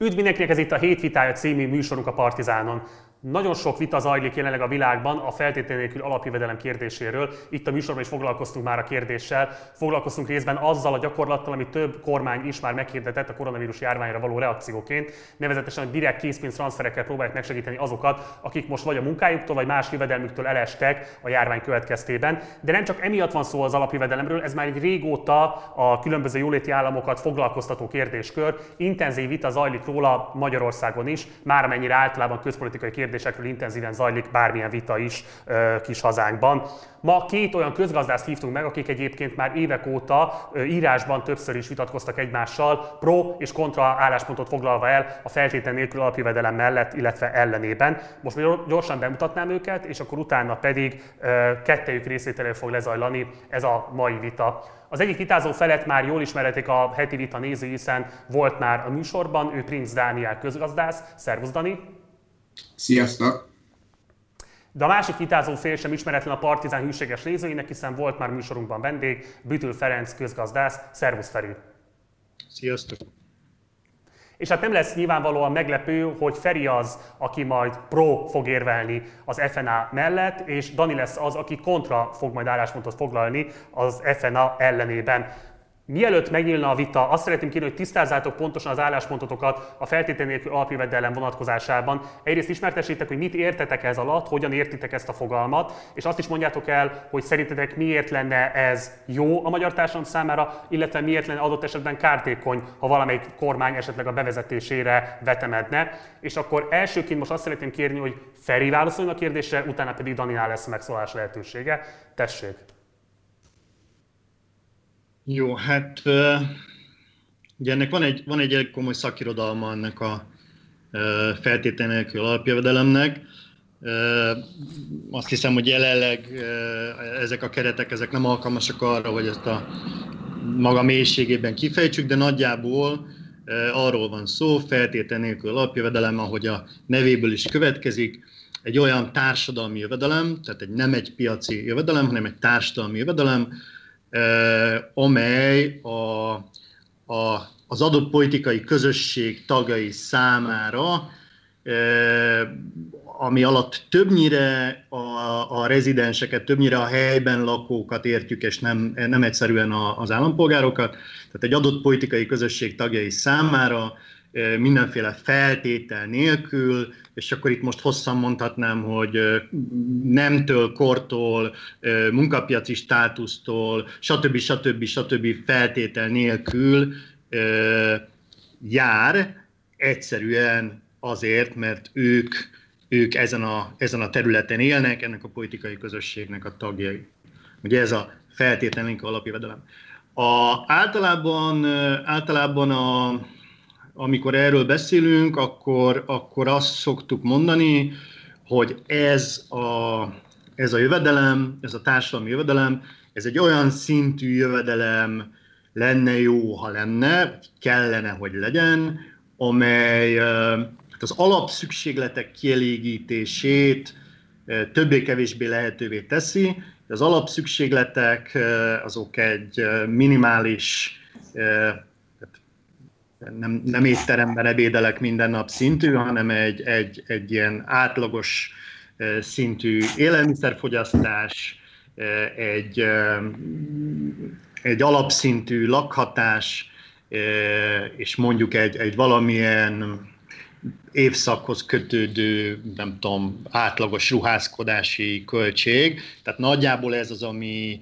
Üdv mindenkinek, ez itt a Hét vitája című műsorunk a Partizánon. Nagyon sok vita zajlik jelenleg a világban a feltétlenül nélkül alapjövedelem kérdéséről. Itt a műsorban is foglalkoztunk már a kérdéssel. Foglalkoztunk részben azzal a gyakorlattal, amit több kormány is már meghirdetett a koronavírus járványra való reakcióként. Nevezetesen, hogy direkt készpénz transferekkel próbálják megsegíteni azokat, akik most vagy a munkájuktól, vagy más jövedelmüktől elestek a járvány következtében. De nem csak emiatt van szó az alapjövedelemről, ez már egy régóta a különböző jóléti államokat foglalkoztató kérdéskör. Intenzív vita zajlik róla Magyarországon is, már amennyire általában közpolitikai kérdés kérdésekről intenzíven zajlik bármilyen vita is kis hazánkban. Ma két olyan közgazdászt hívtunk meg, akik egyébként már évek óta írásban többször is vitatkoztak egymással, pro és kontra álláspontot foglalva el a feltétlen nélkül alapjövedelem mellett, illetve ellenében. Most gyorsan bemutatnám őket, és akkor utána pedig kettejük részvételével fog lezajlani ez a mai vita. Az egyik vitázó felett már jól ismerhetik a heti vita nézői, hiszen volt már a műsorban, ő Prince Dániel közgazdász. Szervusz Dani! Sziasztok! De a másik vitázó fél sem ismeretlen a Partizán hűséges nézőinek, hiszen volt már műsorunkban vendég, Bütül Ferenc közgazdász. Szervusz Feri! Sziasztok! És hát nem lesz nyilvánvalóan meglepő, hogy Feri az, aki majd pro fog érvelni az FNA mellett, és Dani lesz az, aki kontra fog majd álláspontot foglalni az FNA ellenében. Mielőtt megnyílna a vita, azt szeretném kérni, hogy tisztázzátok pontosan az álláspontotokat a feltétlenül nélkül alapjövedelem vonatkozásában. Egyrészt ismertessétek, hogy mit értetek ez alatt, hogyan értitek ezt a fogalmat, és azt is mondjátok el, hogy szerintetek miért lenne ez jó a magyar társadalom számára, illetve miért lenne adott esetben kártékony, ha valamelyik kormány esetleg a bevezetésére vetemedne. És akkor elsőként most azt szeretném kérni, hogy Feri válaszoljon a kérdésre, utána pedig Daninál lesz megszólás lehetősége. Tessék! Jó, hát ugye ennek van egy, van egy komoly szakirodalma ennek a feltétlen nélkül alapjövedelemnek. Azt hiszem, hogy jelenleg ezek a keretek ezek nem alkalmasak arra, hogy ezt a maga mélységében kifejtsük, de nagyjából arról van szó, feltétlen nélkül alapjövedelem, ahogy a nevéből is következik, egy olyan társadalmi jövedelem, tehát egy, nem egy piaci jövedelem, hanem egy társadalmi jövedelem, amely a, a, az adott politikai közösség tagjai számára, ami alatt többnyire a, a rezidenseket, többnyire a helyben lakókat értjük, és nem, nem egyszerűen az állampolgárokat. Tehát egy adott politikai közösség tagjai számára mindenféle feltétel nélkül, és akkor itt most hosszan mondhatnám, hogy nemtől, kortól, munkapiaci státusztól, stb. stb. stb. feltétel nélkül jár, egyszerűen azért, mert ők, ők ezen, a, ezen a területen élnek, ennek a politikai közösségnek a tagjai. Ugye ez a feltétlenünk alapjövedelem. A, általában, általában a, amikor erről beszélünk, akkor, akkor azt szoktuk mondani, hogy ez a, ez a jövedelem, ez a társadalmi jövedelem, ez egy olyan szintű jövedelem lenne jó, ha lenne, kellene, hogy legyen, amely hát az alapszükségletek kielégítését többé-kevésbé lehetővé teszi. Az alapszükségletek azok egy minimális nem, nem étteremben ebédelek minden nap szintű, hanem egy, egy, egy ilyen átlagos szintű élelmiszerfogyasztás, egy, egy alapszintű lakhatás, és mondjuk egy, egy valamilyen évszakhoz kötődő, nem tudom, átlagos ruházkodási költség. Tehát nagyjából ez az, ami,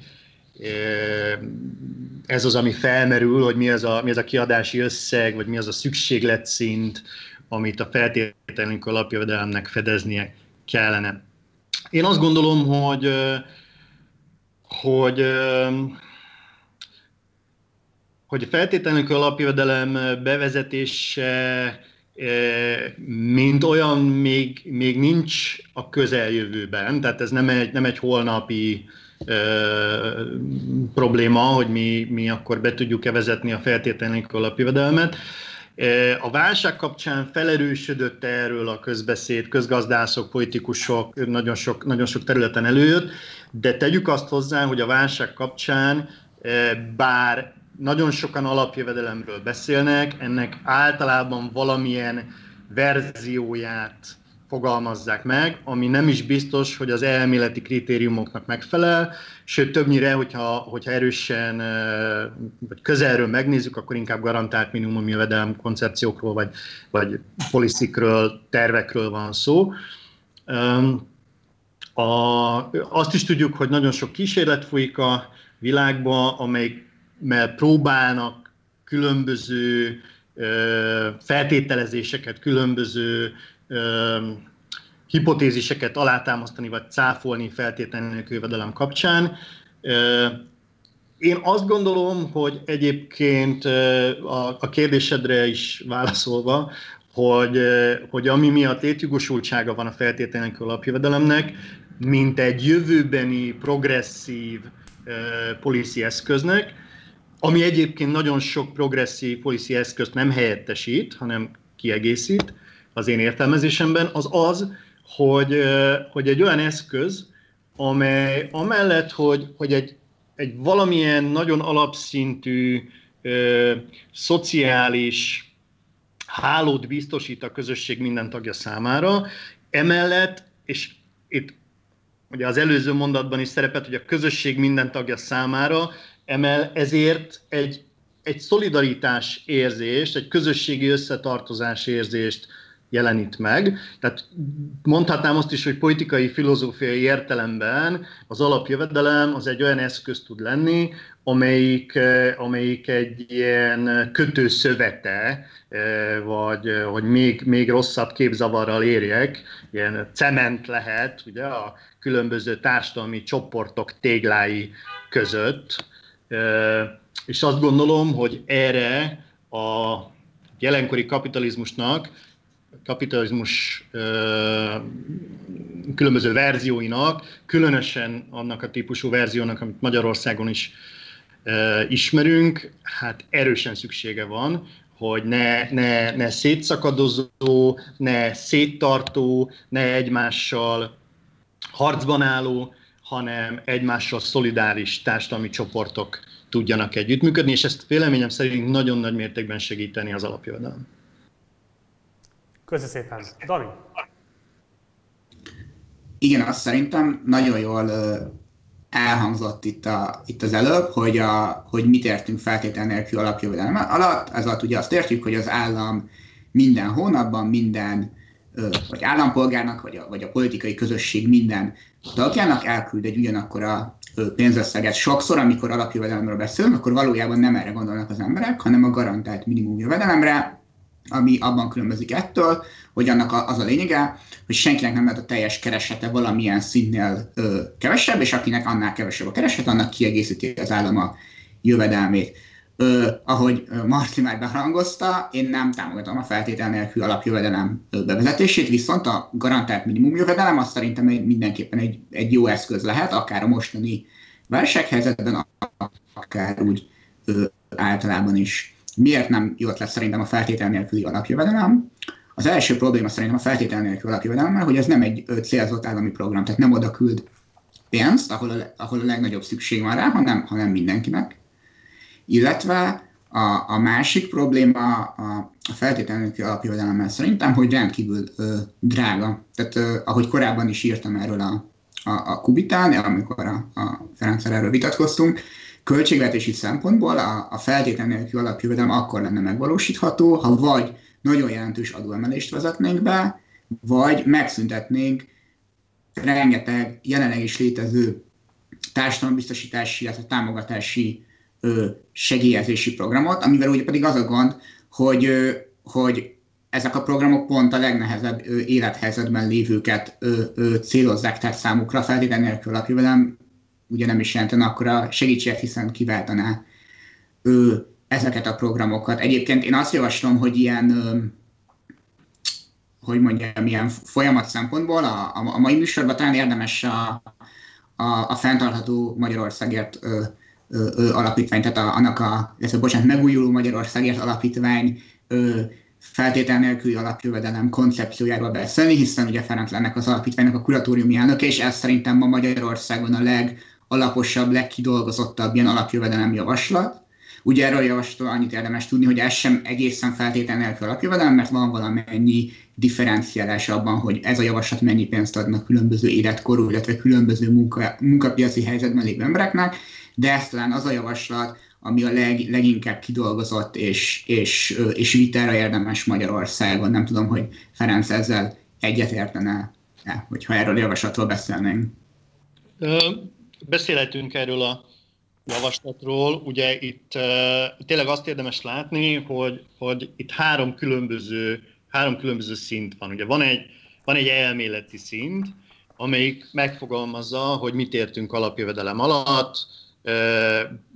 ez az, ami felmerül, hogy mi az, a, mi az a kiadási összeg, vagy mi az a szükségletszint, amit a feltételünk alapjövedelemnek fedeznie kellene. Én azt gondolom, hogy, hogy, hogy a feltételünk alapjövedelem bevezetése mint olyan még, még nincs a közeljövőben, tehát ez nem egy, nem egy holnapi probléma, hogy mi, mi akkor be tudjuk-e vezetni a feltétlenünk alapjövedelmet. A válság kapcsán felerősödött erről a közbeszéd, közgazdászok, politikusok nagyon sok, nagyon sok területen előjött, de tegyük azt hozzá, hogy a válság kapcsán bár nagyon sokan alapjövedelemről beszélnek, ennek általában valamilyen verzióját fogalmazzák meg, ami nem is biztos, hogy az elméleti kritériumoknak megfelel, sőt többnyire, hogyha, hogyha erősen vagy közelről megnézzük, akkor inkább garantált minimum jövedelem koncepciókról, vagy, vagy policikről, tervekről van szó. A, azt is tudjuk, hogy nagyon sok kísérlet folyik a világba, amelyikmel próbálnak különböző feltételezéseket, különböző hipotéziseket alátámasztani vagy cáfolni feltétlenül jövedelem kapcsán. Én azt gondolom, hogy egyébként a kérdésedre is válaszolva, hogy, hogy ami miatt létjogosultsága van a feltétlenül alapjövedelemnek, mint egy jövőbeni progresszív policy eszköznek, ami egyébként nagyon sok progresszív policy eszközt nem helyettesít, hanem kiegészít, az én értelmezésemben, az az, hogy, hogy egy olyan eszköz, amely amellett, hogy, hogy egy, egy valamilyen nagyon alapszintű ö, szociális hálót biztosít a közösség minden tagja számára, emellett, és itt ugye az előző mondatban is szerepet, hogy a közösség minden tagja számára, emel ezért egy, egy szolidaritás érzést, egy közösségi összetartozás érzést jelenít meg. Tehát mondhatnám azt is, hogy politikai filozófiai értelemben az alapjövedelem az egy olyan eszköz tud lenni, amelyik, eh, amelyik egy ilyen kötőszövete, eh, vagy eh, hogy még, még rosszabb képzavarral érjek, ilyen cement lehet ugye, a különböző társadalmi csoportok téglái között. És azt gondolom, hogy erre a jelenkori kapitalizmusnak kapitalizmus különböző verzióinak, különösen annak a típusú verziónak, amit Magyarországon is ismerünk, hát erősen szüksége van, hogy ne, ne, ne szétszakadozó, ne széttartó, ne egymással harcban álló, hanem egymással szolidáris társadalmi csoportok tudjanak együttműködni, és ezt véleményem szerint nagyon nagy mértékben segíteni az alapjövedelem. Köszönöm szépen. Dani? Igen, azt szerintem nagyon jól elhangzott itt, a, itt az előbb, hogy, a, hogy mit értünk feltétel nélkül alapjövedelem alatt. Ez alatt ugye azt értjük, hogy az állam minden hónapban, minden vagy állampolgárnak, vagy a, vagy a politikai közösség minden tagjának elküld egy ugyanakkor a pénzösszeget. Sokszor, amikor alapjövedelemről beszélünk, akkor valójában nem erre gondolnak az emberek, hanem a garantált minimum jövedelemre, ami abban különbözik ettől, hogy annak az a lényege, hogy senkinek nem lehet a teljes keresete valamilyen szintnél ö, kevesebb, és akinek annál kevesebb a kereset, annak kiegészíti az állam a jövedelmét. Ö, ahogy Marti már beharangozta, én nem támogatom a feltétel nélkül alapjövedelem bevezetését, viszont a garantált minimum jövedelem az szerintem mindenképpen egy, egy jó eszköz lehet, akár a mostani válsághelyzetben, akár úgy ö, általában is Miért nem jött le szerintem a feltétel nélküli alapjövedelem? Az első probléma szerintem a feltétel nélküli alapjövedelem, hogy ez nem egy célzott állami program, tehát nem oda küld pénzt, ahol a, ahol a legnagyobb szükség van rá, hanem, hanem mindenkinek. Illetve a, a másik probléma a, a feltétel nélküli alapjövedelemmel szerintem, hogy rendkívül ö, drága. Tehát ö, ahogy korábban is írtam erről a, a, a Kubitán, amikor a, a Ferenc erről vitatkoztunk, költségvetési szempontból a, a feltétlen nélkül alapjövedelem akkor lenne megvalósítható, ha vagy nagyon jelentős adóemelést vezetnénk be, vagy megszüntetnénk rengeteg jelenleg is létező társadalombiztosítási, illetve támogatási ö, segélyezési programot, amivel ugye pedig az a gond, hogy, ö, hogy ezek a programok pont a legnehezebb ö, élethelyzetben lévőket ö, ö, célozzák, tehát számukra feltétlen nélkül alapjövedelem ugye nem is jelenten akkor a segítséget, hiszen kiváltaná ő ezeket a programokat. Egyébként én azt javaslom, hogy ilyen, hogy mondjam, ilyen folyamat szempontból a, a, mai műsorban talán érdemes a, a, a fenntartható Magyarországért ö, ö, ö, alapítvány, tehát a, annak a, a bocsánat, megújuló Magyarországért alapítvány ö, feltétel nélküli alapjövedelem koncepciójáról beszélni, hiszen ugye Ferenc lennek az alapítványnak a kuratóriumi elnöke, és ez szerintem ma Magyarországon a leg alaposabb, legkidolgozottabb ilyen alapjövedelem javaslat. Ugye erről javaslatról annyit érdemes tudni, hogy ez sem egészen feltétlen nélkül alapjövedelem, mert van valamennyi differenciálás abban, hogy ez a javaslat mennyi pénzt adnak különböző életkorú, illetve különböző munka, munkapiaci helyzetben lévő embereknek, de ez talán az a javaslat, ami a leg, leginkább kidolgozott és, és, és vitára érdemes Magyarországon. Nem tudom, hogy Ferenc ezzel egyetértene, hogyha erről javaslatról beszélnénk. Beszélhetünk erről a javaslatról. Ugye itt tényleg azt érdemes látni, hogy, hogy itt három különböző, három különböző szint van. Ugye van egy, van egy elméleti szint, amelyik megfogalmazza, hogy mit értünk alapjövedelem alatt,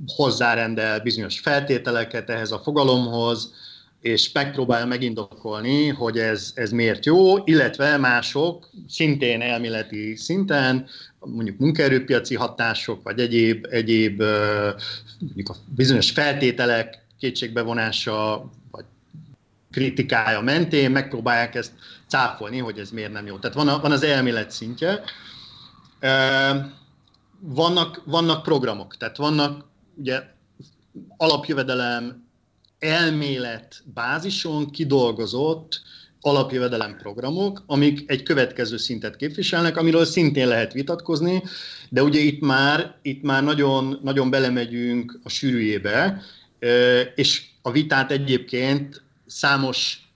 hozzárendel bizonyos feltételeket ehhez a fogalomhoz, és megpróbálja megindokolni, hogy ez, ez miért jó, illetve mások szintén elméleti szinten, mondjuk munkaerőpiaci hatások, vagy egyéb, egyéb mondjuk a bizonyos feltételek kétségbevonása, vagy kritikája mentén megpróbálják ezt cáfolni, hogy ez miért nem jó. Tehát van, a, van az elmélet szintje. Vannak, vannak programok, tehát vannak ugye alapjövedelem elmélet bázison kidolgozott alapjövedelem programok, amik egy következő szintet képviselnek, amiről szintén lehet vitatkozni, de ugye itt már, itt már nagyon, nagyon belemegyünk a sűrűjébe, és a vitát egyébként számos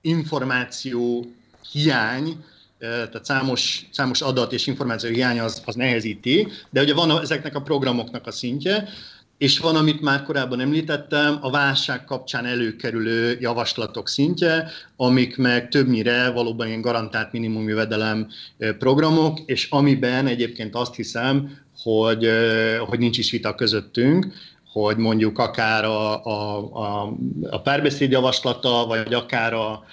információ hiány, tehát számos, számos adat és információ hiány az, az nehezíti, de ugye van ezeknek a programoknak a szintje, és van, amit már korábban említettem, a válság kapcsán előkerülő javaslatok szintje, amik meg többnyire valóban ilyen garantált minimumjövedelem programok, és amiben egyébként azt hiszem, hogy, hogy nincs is vita közöttünk, hogy mondjuk akár a, a, a, a párbeszéd javaslata, vagy akár a,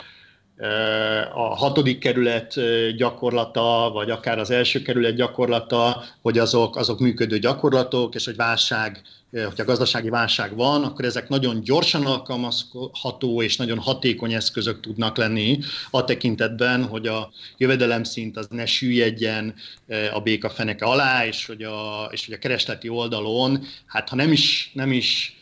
a hatodik kerület gyakorlata, vagy akár az első kerület gyakorlata, hogy azok, azok működő gyakorlatok, és hogy válság hogyha gazdasági válság van, akkor ezek nagyon gyorsan alkalmazható és nagyon hatékony eszközök tudnak lenni a tekintetben, hogy a jövedelemszint az ne süllyedjen a béka feneke alá, és hogy a, és hogy a keresleti oldalon, hát ha nem is, nem is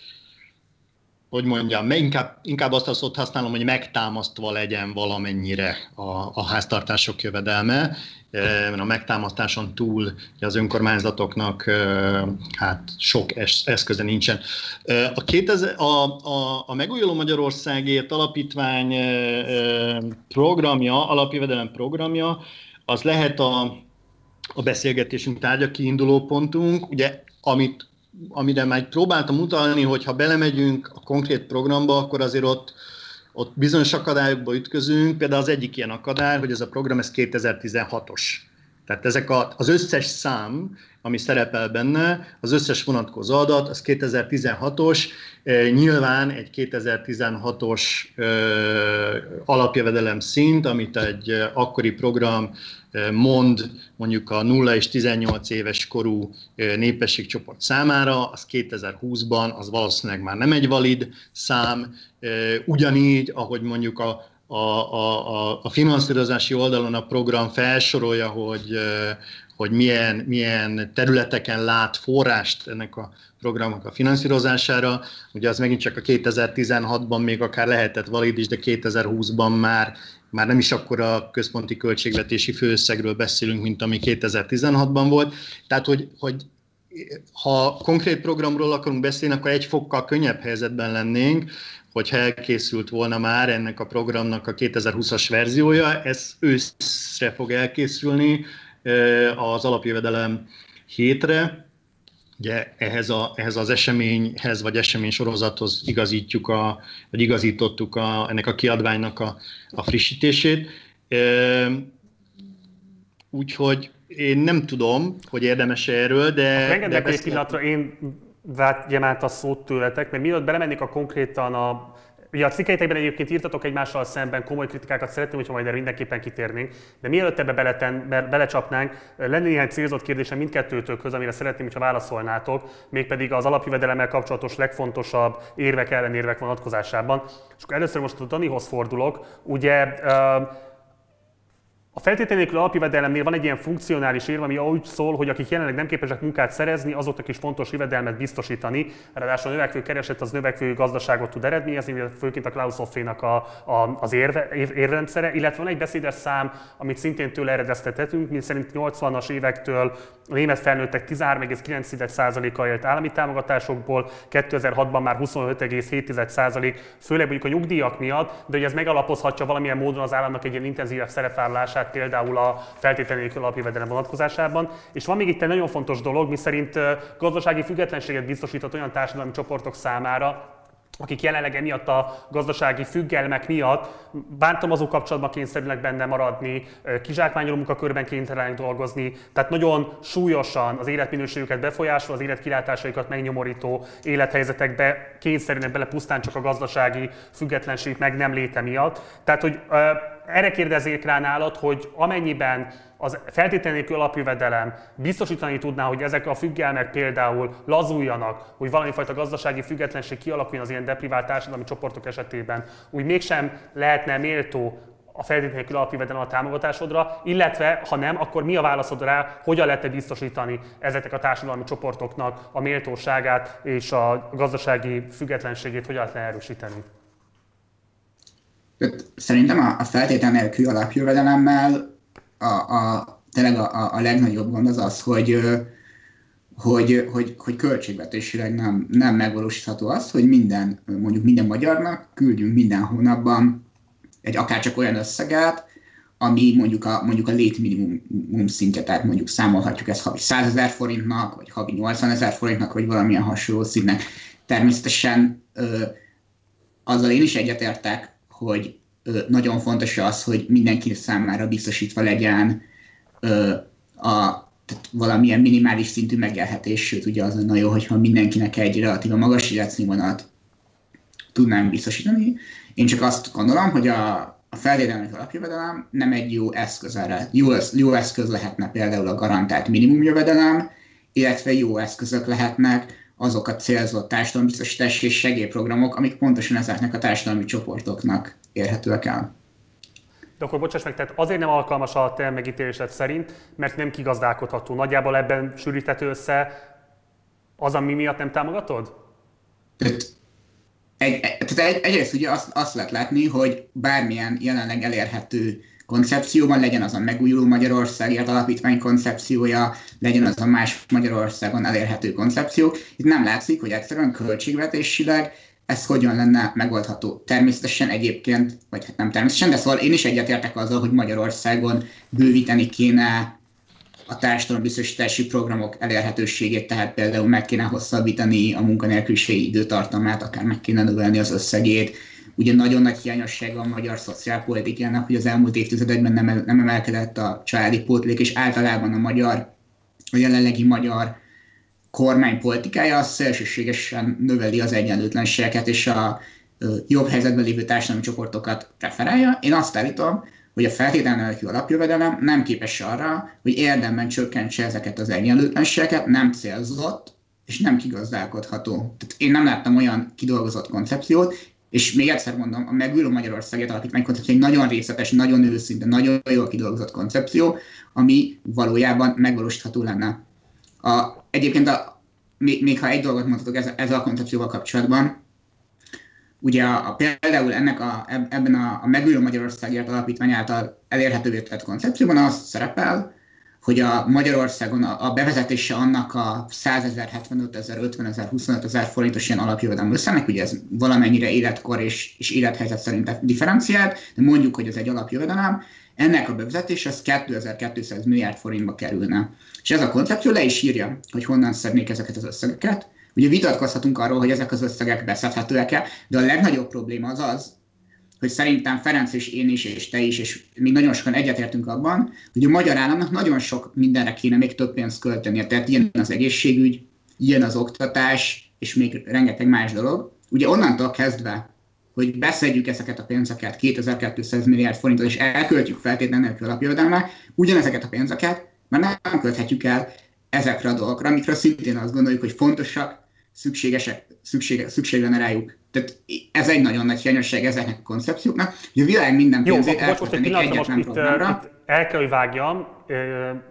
hogy mondjam, inkább, inkább azt a szót használom, hogy megtámasztva legyen valamennyire a, a háztartások jövedelme, mert a megtámasztáson túl az önkormányzatoknak hát sok eszköze nincsen. A, 2000, a, a, a Megújuló Magyarországért alapítvány programja, alapjövedelem programja, az lehet a, a beszélgetésünk tárgya kiinduló pontunk, ugye amit amire már próbáltam utalni, hogy ha belemegyünk a konkrét programba, akkor azért ott, ott bizonyos akadályokba ütközünk. Például az egyik ilyen akadály, hogy ez a program ez 2016-os. Tehát ezek a, az összes szám, ami szerepel benne, az összes vonatkozó adat, az 2016-os, nyilván egy 2016-os alapjövedelem szint, amit egy akkori program mond mondjuk a 0 és 18 éves korú népességcsoport számára, az 2020-ban az valószínűleg már nem egy valid szám, ugyanígy, ahogy mondjuk a a, a, a finanszírozási oldalon a program felsorolja, hogy, hogy milyen, milyen területeken lát forrást ennek a programnak a finanszírozására. Ugye az megint csak a 2016-ban még akár lehetett valid is, de 2020-ban már már nem is akkor a központi költségvetési főösszegről beszélünk, mint ami 2016-ban volt. Tehát, hogy, hogy ha konkrét programról akarunk beszélni, akkor egy fokkal könnyebb helyzetben lennénk, hogyha elkészült volna már ennek a programnak a 2020-as verziója, ez őszre fog elkészülni az alapjövedelem hétre, ugye ehhez, a, ehhez az eseményhez, vagy esemény sorozathoz igazítjuk, a, vagy igazítottuk a, ennek a kiadványnak a, a frissítését. Úgyhogy én nem tudom, hogy érdemes erről, de... Engednek egy pillanatra, én vágyjem át a szót tőletek, mert mielőtt belemennék a konkrétan a Ugye a cikkeitekben egyébként írtatok egymással szemben komoly kritikákat, szeretném, hogyha majd erre mindenképpen kitérnénk, de mielőtt ebbe beleten, be, belecsapnánk, lenne néhány célzott kérdésem mindkettőtökhöz, amire szeretném, hogyha válaszolnátok, mégpedig az alapjövedelemmel kapcsolatos legfontosabb érvek ellenérvek vonatkozásában. És akkor először most a Danihoz fordulok. Ugye a feltétlenül alapjövedelemnél van egy ilyen funkcionális érv, ami úgy szól, hogy akik jelenleg nem képesek munkát szerezni, azoknak is fontos jövedelmet biztosítani. Ráadásul a növekvő kereset az növekvő gazdaságot tud eredményezni, főként a Klaus Hoffénak a, a, az érve, érrendszere, illetve van egy beszédes szám, amit szintén tőle eredeztethetünk, mi szerint 80-as évektől a német felnőttek 13,9%-a élt állami támogatásokból, 2006-ban már 25,7%, főleg mondjuk a nyugdíjak miatt, de hogy ez megalapozhatja valamilyen módon az államnak egy ilyen intenzívebb szerepvállalását, például a feltétlenül alapjövedelem vonatkozásában. És van még itt egy nagyon fontos dolog, mi szerint gazdasági függetlenséget biztosított olyan társadalmi csoportok számára, akik jelenleg emiatt a gazdasági függelmek miatt bántalmazó kapcsolatban kényszerülnek benne maradni, kizsákmányoló munkakörben kénytelenek dolgozni, tehát nagyon súlyosan az életminőségüket befolyásoló, az életkilátásaikat megnyomorító élethelyzetekbe kényszerülnek bele pusztán csak a gazdasági függetlenség meg nem léte miatt. Tehát, hogy erre kérdezzék rá nálad, hogy amennyiben az feltétlenül alapjövedelem biztosítani tudná, hogy ezek a függelmek például lazuljanak, hogy valami fajta gazdasági függetlenség kialakuljon az ilyen deprivált társadalmi csoportok esetében, úgy mégsem lehetne méltó a feltétlenül alapjövedelem a támogatásodra, illetve ha nem, akkor mi a válaszod rá, hogyan lehet biztosítani ezeknek a társadalmi csoportoknak a méltóságát és a gazdasági függetlenségét, hogyan lehet erősíteni? Szerintem a, a feltétlen nélkül alapjövedelemmel a, a, tényleg a, a legnagyobb gond az az, hogy, hogy, hogy, hogy költségvetésileg nem, nem megvalósítható az, hogy minden, mondjuk minden magyarnak küldjünk minden hónapban egy akárcsak olyan összeget, ami mondjuk a, mondjuk a létminimum szintje, tehát mondjuk számolhatjuk ezt havi 100 ezer forintnak, vagy havi 80 ezer forintnak, vagy valamilyen hasonló szintnek. Természetesen ö, azzal én is egyetértek, hogy nagyon fontos az, hogy mindenki számára biztosítva legyen a tehát valamilyen minimális szintű megélhetés, sőt ugye az lenne jó, hogyha mindenkinek egy relatíva magas életszínvonalat tudnánk biztosítani. Én csak azt gondolom, hogy a, a feltételmi alapjövedelem nem egy jó eszköz erre. Jó, jó eszköz lehetne például a garantált minimumjövedelem, illetve jó eszközök lehetnek azok a célzott társadalombiztosítási és segélyprogramok, amik pontosan ezeknek a társadalmi csoportoknak érhetőek el. De akkor bocsáss meg, tehát azért nem alkalmas a te megítélésed szerint, mert nem kigazdálkodható. Nagyjából ebben sűríthető össze az, ami miatt nem támogatod? Tehát, egy, tehát egy, egyrészt ugye azt, azt lehet látni, hogy bármilyen jelenleg elérhető koncepcióban, legyen az a megújuló Magyarországért alapítvány koncepciója, legyen az a más Magyarországon elérhető koncepció. Itt nem látszik, hogy egyszerűen költségvetésileg ez hogyan lenne megoldható. Természetesen egyébként, vagy hát nem természetesen, de szóval én is egyetértek azzal, hogy Magyarországon bővíteni kéne a társadalombiztosítási programok elérhetőségét, tehát például meg kéne hosszabbítani a munkanélküliségi időtartamát, akár meg kéne növelni az összegét, ugye nagyon nagy hiányossága a magyar szociálpolitikának, hogy az elmúlt évtizedekben nem, nem emelkedett a családi pótlék, és általában a magyar, a jelenlegi magyar kormány politikája az szélsőségesen növeli az egyenlőtlenségeket, és a jobb helyzetben lévő társadalmi csoportokat preferálja. Én azt állítom, hogy a feltétlen nélkül alapjövedelem nem képes arra, hogy érdemben csökkentse ezeket az egyenlőtlenségeket, nem célzott, és nem kigazdálkodható. Tehát én nem láttam olyan kidolgozott koncepciót, és még egyszer mondom, a megújuló Magyarországet alapítmány koncepció egy nagyon részletes, nagyon őszinte, nagyon jól kidolgozott koncepció, ami valójában megvalósítható lenne. A, egyébként a, még, még ha egy dolgot mondhatok ezzel, ezzel a koncepcióval kapcsolatban, ugye a, a, például ennek a, ebben a, a megújuló Magyarországért alapítvány által elérhetővé tett koncepcióban az szerepel, hogy a Magyarországon a, bevezetése annak a 100 ezer, 75 ezer, 50 ezer, 25 ezer forintos ilyen alapjövedelem összenek, ugye ez valamennyire életkor és, és élethelyzet szerint differenciált, de mondjuk, hogy ez egy alapjövedelem, ennek a bevezetése az 2200 milliárd forintba kerülne. És ez a koncepció le is írja, hogy honnan szednék ezeket az összegeket. Ugye vitatkozhatunk arról, hogy ezek az összegek beszedhetőek-e, de a legnagyobb probléma az az, hogy szerintem Ferenc és én is, és te is, és még nagyon sokan egyetértünk abban, hogy a magyar államnak nagyon sok mindenre kéne még több pénzt költenie. Tehát ilyen az egészségügy, ilyen az oktatás, és még rengeteg más dolog. Ugye onnantól kezdve, hogy beszedjük ezeket a pénzeket, 2200 milliárd forintot, és elköltjük feltétlenül nélkül alapjövedelme, ugyanezeket a pénzeket már nem költhetjük el ezekre a dolgokra, amikről szintén azt gondoljuk, hogy fontosak, szükségesek, szükség, szükség lenne rájuk. Tehát ez egy nagyon nagy hiányosság ezeknek a koncepcióknak, hogy a világ minden pénzét Jó, most egy pillanatra, most itt, itt el kell, hogy vágjam,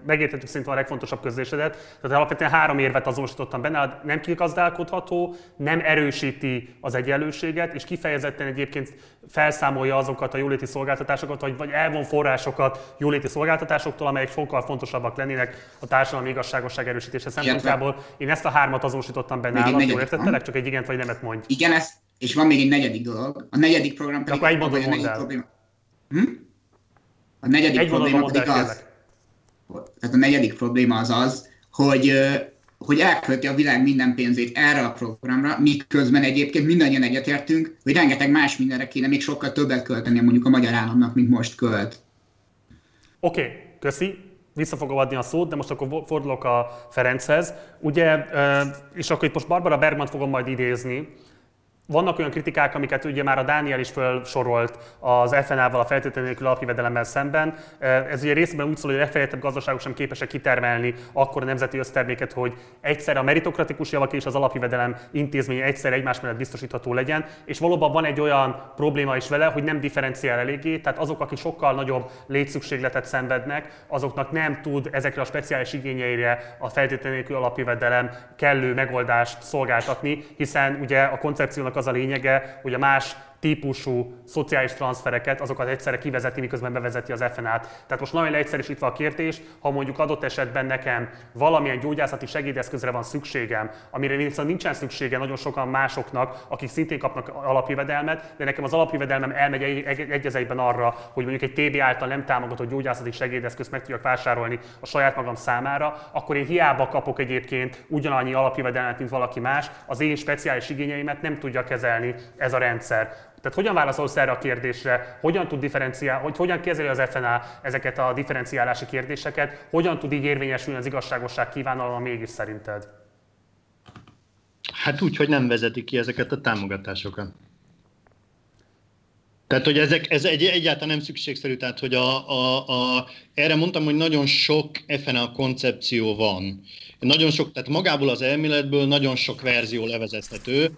megértettük szerintem a legfontosabb közlésedet, tehát alapvetően három érvet azonosítottam benne, nem kigazdálkodható, nem erősíti az egyenlőséget, és kifejezetten egyébként felszámolja azokat a jóléti szolgáltatásokat, vagy, vagy elvon forrásokat jóléti szolgáltatásoktól, amelyek sokkal fontosabbak lennének a társadalmi igazságosság erősítése szempontjából. Én ezt a hármat azonosítottam benne állat, jól értettelek? Csak egy igent vagy nemet mondj. Igen, ez, és van még egy negyedik dolog. A negyedik program pedig... Akkor egy mondat mondd el. Probléma. Hm? A negyedik egy probléma pedig az, tehát a negyedik probléma az az, hogy, hogy elkölti a világ minden pénzét erre a programra, miközben egyébként mindannyian egyetértünk, hogy rengeteg más mindenre kéne még sokkal többet költeni mondjuk a magyar államnak, mint most költ. Oké, okay, köszi. Vissza fogom adni a szót, de most akkor fordulok a Ferenchez. Ugye, és akkor itt most Barbara Bergman fogom majd idézni, vannak olyan kritikák, amiket ugye már a Dániel is felsorolt az FNA-val, a feltétlenül nélkül alapjövedelemmel szemben. Ez ugye részben úgy szól, hogy a legfejlettebb gazdaságok sem képesek kitermelni akkor a nemzeti összterméket, hogy egyszer a meritokratikus javak és az alapjövedelem intézménye egyszer egymás mellett biztosítható legyen, és valóban van egy olyan probléma is vele, hogy nem differenciál eléggé, tehát azok, akik sokkal nagyobb létszükségletet szenvednek, azoknak nem tud ezekre a speciális igényeire a feltétlenül nélkül alapjövedelem kellő megoldást szolgáltatni, hiszen ugye a koncepciónak az a lényege, hogy a más típusú szociális transfereket, azokat egyszerre kivezeti, miközben bevezeti az FNA-t. Tehát most nagyon leegyszerűsítve a kérdés, ha mondjuk adott esetben nekem valamilyen gyógyászati segédeszközre van szükségem, amire viszont nincsen szüksége nagyon sokan másoknak, akik szintén kapnak alapjövedelmet, de nekem az alapjövedelmem elmegy egy, egy arra, hogy mondjuk egy TB által nem támogatott gyógyászati segédeszközt meg tudjak vásárolni a saját magam számára, akkor én hiába kapok egyébként ugyanannyi alapjövedelmet, mint valaki más, az én speciális igényeimet nem tudja kezelni ez a rendszer. Tehát hogyan válaszolsz erre a kérdésre, hogyan tud differenciál, hogy hogyan kezeli az FNA ezeket a differenciálási kérdéseket, hogyan tud így érvényesülni az igazságosság kívánalma mégis szerinted? Hát úgy, hogy nem vezeti ki ezeket a támogatásokat. Tehát, hogy ezek, ez egy, egyáltalán nem szükségszerű, tehát, hogy a, a, a, erre mondtam, hogy nagyon sok FNA koncepció van. Nagyon sok, tehát magából az elméletből nagyon sok verzió levezethető,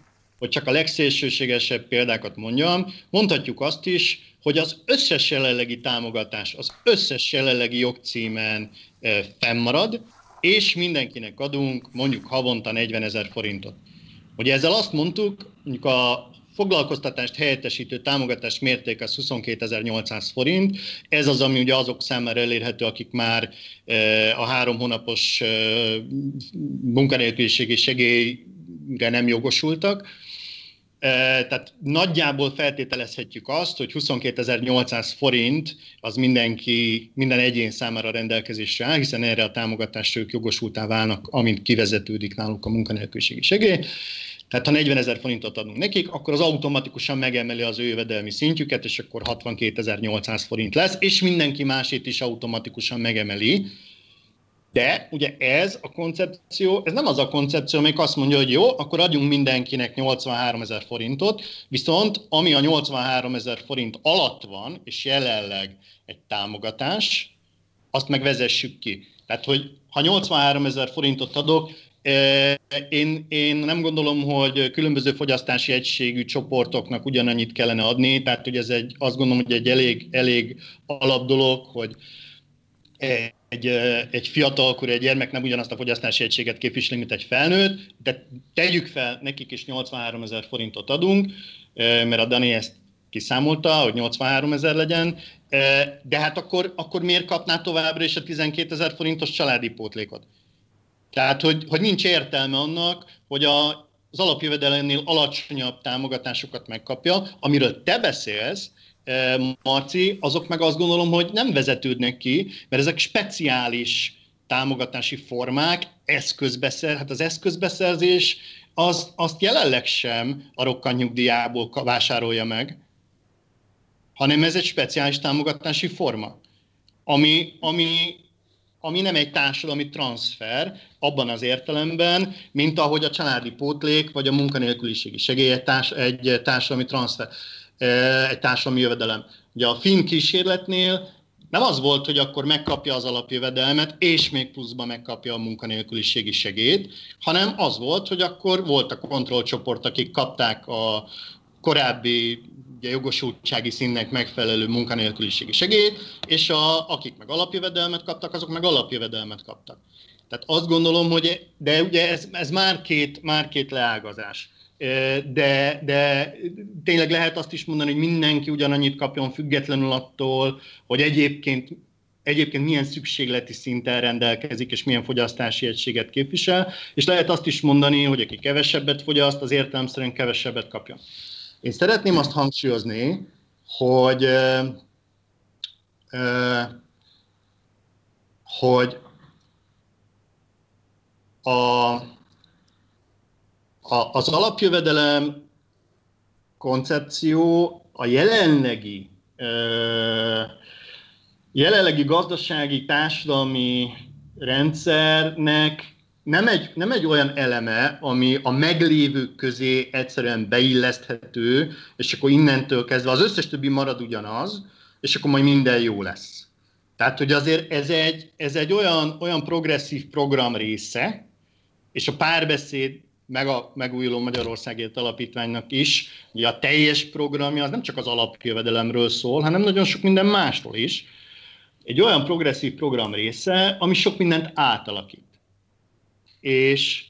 hogy csak a legszélsőségesebb példákat mondjam, mondhatjuk azt is, hogy az összes jelenlegi támogatás, az összes jelenlegi jogcímen fennmarad, és mindenkinek adunk mondjuk havonta 40 ezer forintot. Ugye ezzel azt mondtuk, mondjuk a foglalkoztatást helyettesítő támogatás mérték az 22.800 forint. Ez az, ami ugye azok számára elérhető, akik már a három hónapos munkanélküliségi segélyre nem jogosultak tehát nagyjából feltételezhetjük azt, hogy 22.800 forint az mindenki, minden egyén számára rendelkezésre áll, hiszen erre a támogatásra ők jogosultá válnak, amint kivezetődik náluk a munkanélküliségi segély. Tehát ha 40 ezer forintot adunk nekik, akkor az automatikusan megemeli az ő jövedelmi szintjüket, és akkor 62.800 forint lesz, és mindenki másét is automatikusan megemeli, de ugye ez a koncepció, ez nem az a koncepció, amelyik azt mondja, hogy jó, akkor adjunk mindenkinek 83 ezer forintot, viszont ami a 83 ezer forint alatt van, és jelenleg egy támogatás, azt megvezessük ki. Tehát, hogy ha 83 ezer forintot adok, eh, én, én nem gondolom, hogy különböző fogyasztási egységű csoportoknak ugyanannyit kellene adni, tehát hogy ez egy, azt gondolom, hogy egy elég, elég alap dolog, hogy egy, egy fiatalkorú, egy gyermek nem ugyanazt a fogyasztási egységet képviseli, mint egy felnőtt, de tegyük fel, nekik is 83 ezer forintot adunk, mert a Dani ezt kiszámolta, hogy 83 ezer legyen, de hát akkor, akkor miért kapná továbbra is a 12 ezer forintos családi pótlékot? Tehát, hogy, hogy nincs értelme annak, hogy a, az alapjövedelemnél alacsonyabb támogatásokat megkapja, amiről te beszélsz, Marci, azok meg azt gondolom, hogy nem vezetődnek ki, mert ezek speciális támogatási formák, eszközbeszer, hát az eszközbeszerzés az, azt jelenleg sem a rokkanyugdíjából vásárolja meg, hanem ez egy speciális támogatási forma, ami, ami, ami nem egy társadalmi transfer abban az értelemben, mint ahogy a családi pótlék vagy a munkanélküliségi segély egy, társ, egy társadalmi transfer egy társadalmi jövedelem. Ugye a finn kísérletnél nem az volt, hogy akkor megkapja az alapjövedelmet, és még pluszban megkapja a munkanélküliségi segélyt, hanem az volt, hogy akkor volt a kontrollcsoport, akik kapták a korábbi ugye jogosultsági színnek megfelelő munkanélküliségi segélyt, és a, akik meg alapjövedelmet kaptak, azok meg alapjövedelmet kaptak. Tehát azt gondolom, hogy, de ugye ez, ez már, két, már két leágazás. De, de tényleg lehet azt is mondani, hogy mindenki ugyanannyit kapjon függetlenül attól, hogy egyébként egyébként milyen szükségleti szinten rendelkezik, és milyen fogyasztási egységet képvisel, és lehet azt is mondani, hogy aki kevesebbet fogyaszt, az értelemszerűen kevesebbet kapjon. Én szeretném azt hangsúlyozni, hogy, hogy a, a, az alapjövedelem koncepció a jelenlegi jelenlegi gazdasági, társadalmi rendszernek nem egy, nem egy olyan eleme, ami a meglévők közé egyszerűen beilleszthető, és akkor innentől kezdve az összes többi marad ugyanaz, és akkor majd minden jó lesz. Tehát, hogy azért ez egy, ez egy olyan, olyan progresszív program része, és a párbeszéd meg a megújuló Magyarországért alapítványnak is, ugye a teljes programja az nem csak az alapjövedelemről szól, hanem nagyon sok minden másról is. Egy olyan progresszív program része, ami sok mindent átalakít és,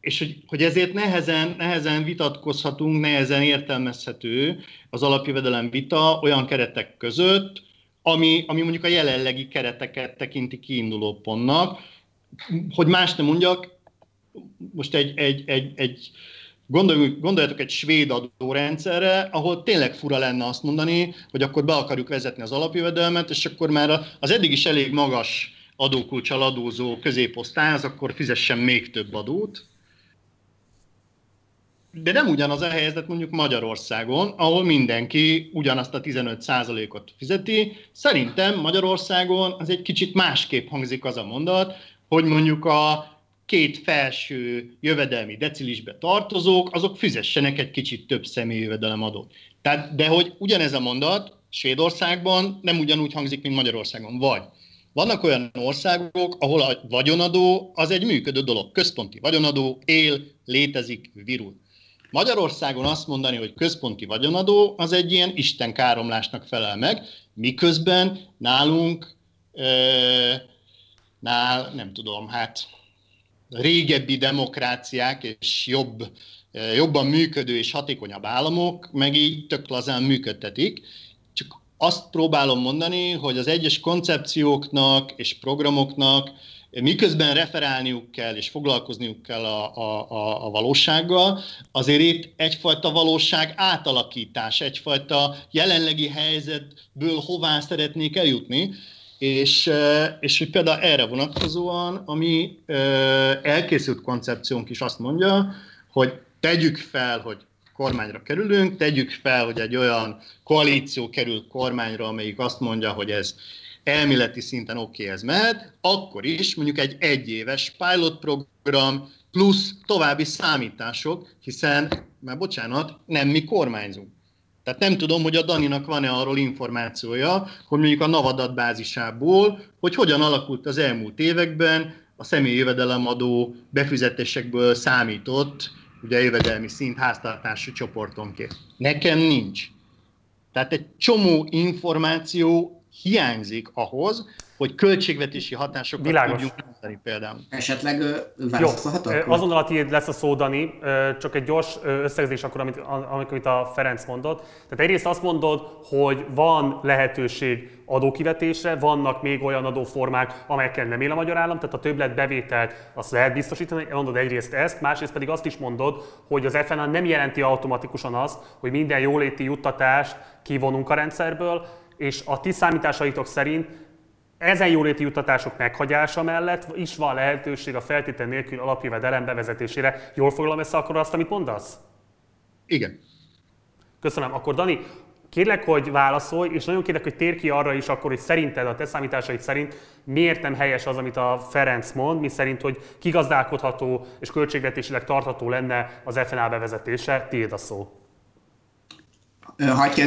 és hogy, hogy ezért nehezen, nehezen vitatkozhatunk, nehezen értelmezhető az alapjövedelem vita olyan keretek között, ami, ami mondjuk a jelenlegi kereteket tekinti kiinduló pontnak. Hogy más nem mondjak, most egy, egy, egy, egy gondoljuk, gondoljatok egy svéd adórendszerre, ahol tényleg fura lenne azt mondani, hogy akkor be akarjuk vezetni az alapjövedelmet, és akkor már az eddig is elég magas adókulcsal adózó középosztály, az akkor fizessen még több adót. De nem ugyanaz a helyzet mondjuk Magyarországon, ahol mindenki ugyanazt a 15%-ot fizeti. Szerintem Magyarországon az egy kicsit másképp hangzik az a mondat, hogy mondjuk a két felső jövedelmi decilisbe tartozók, azok fizessenek egy kicsit több személyi jövedelemadót. Tehát, de hogy ugyanez a mondat Svédországban nem ugyanúgy hangzik, mint Magyarországon. Vagy vannak olyan országok, ahol a vagyonadó az egy működő dolog. Központi vagyonadó él, létezik, virul. Magyarországon azt mondani, hogy központi vagyonadó, az egy ilyen Isten káromlásnak felel meg, miközben nálunk, e, nál, nem tudom, hát régebbi demokráciák és jobb, jobban működő és hatékonyabb államok meg így tök lazán működtetik, azt próbálom mondani, hogy az egyes koncepcióknak és programoknak miközben referálniuk kell és foglalkozniuk kell a, a, a, a valósággal, azért itt egyfajta valóság átalakítás, egyfajta jelenlegi helyzetből hová szeretnék eljutni, és, és hogy például erre vonatkozóan, ami elkészült koncepciónk is azt mondja, hogy tegyük fel, hogy kormányra kerülünk, tegyük fel, hogy egy olyan koalíció kerül kormányra, amelyik azt mondja, hogy ez elméleti szinten oké, okay, ez mehet, akkor is mondjuk egy egyéves pilot program plusz további számítások, hiszen, már bocsánat, nem mi kormányzunk. Tehát nem tudom, hogy a Daninak van-e arról információja, hogy mondjuk a NAV adatbázisából, hogy hogyan alakult az elmúlt években a személyi jövedelemadó befizetésekből számított ugye jövedelmi szint háztartási csoportonként. Nekem nincs. Tehát egy csomó információ hiányzik ahhoz, hogy költségvetési hatásokat Világos. tudjunk mondani például. Esetleg válaszolhatok? Azonnal a tiéd lesz a szó, Dani, csak egy gyors összegzés akkor, amit, amit a Ferenc mondott. Tehát egyrészt azt mondod, hogy van lehetőség adókivetésre, vannak még olyan adóformák, amelyekkel nem él a magyar állam, tehát a többlet bevételt azt lehet biztosítani, mondod egyrészt ezt, másrészt pedig azt is mondod, hogy az FNA nem jelenti automatikusan azt, hogy minden jóléti juttatást kivonunk a rendszerből, és a ti számításaitok szerint ezen jóléti juttatások meghagyása mellett is van lehetőség a feltétlen nélkül alapjövedelem bevezetésére. Jól foglalom össze akkor azt, amit mondasz? Igen. Köszönöm. Akkor Dani, kérlek, hogy válaszolj, és nagyon kérlek, hogy tér ki arra is akkor, hogy szerinted, a te számításaid szerint miért nem helyes az, amit a Ferenc mond, mi szerint, hogy kigazdálkodható és költségvetésileg tartható lenne az FNA bevezetése. Tiéd a szó. Hagyj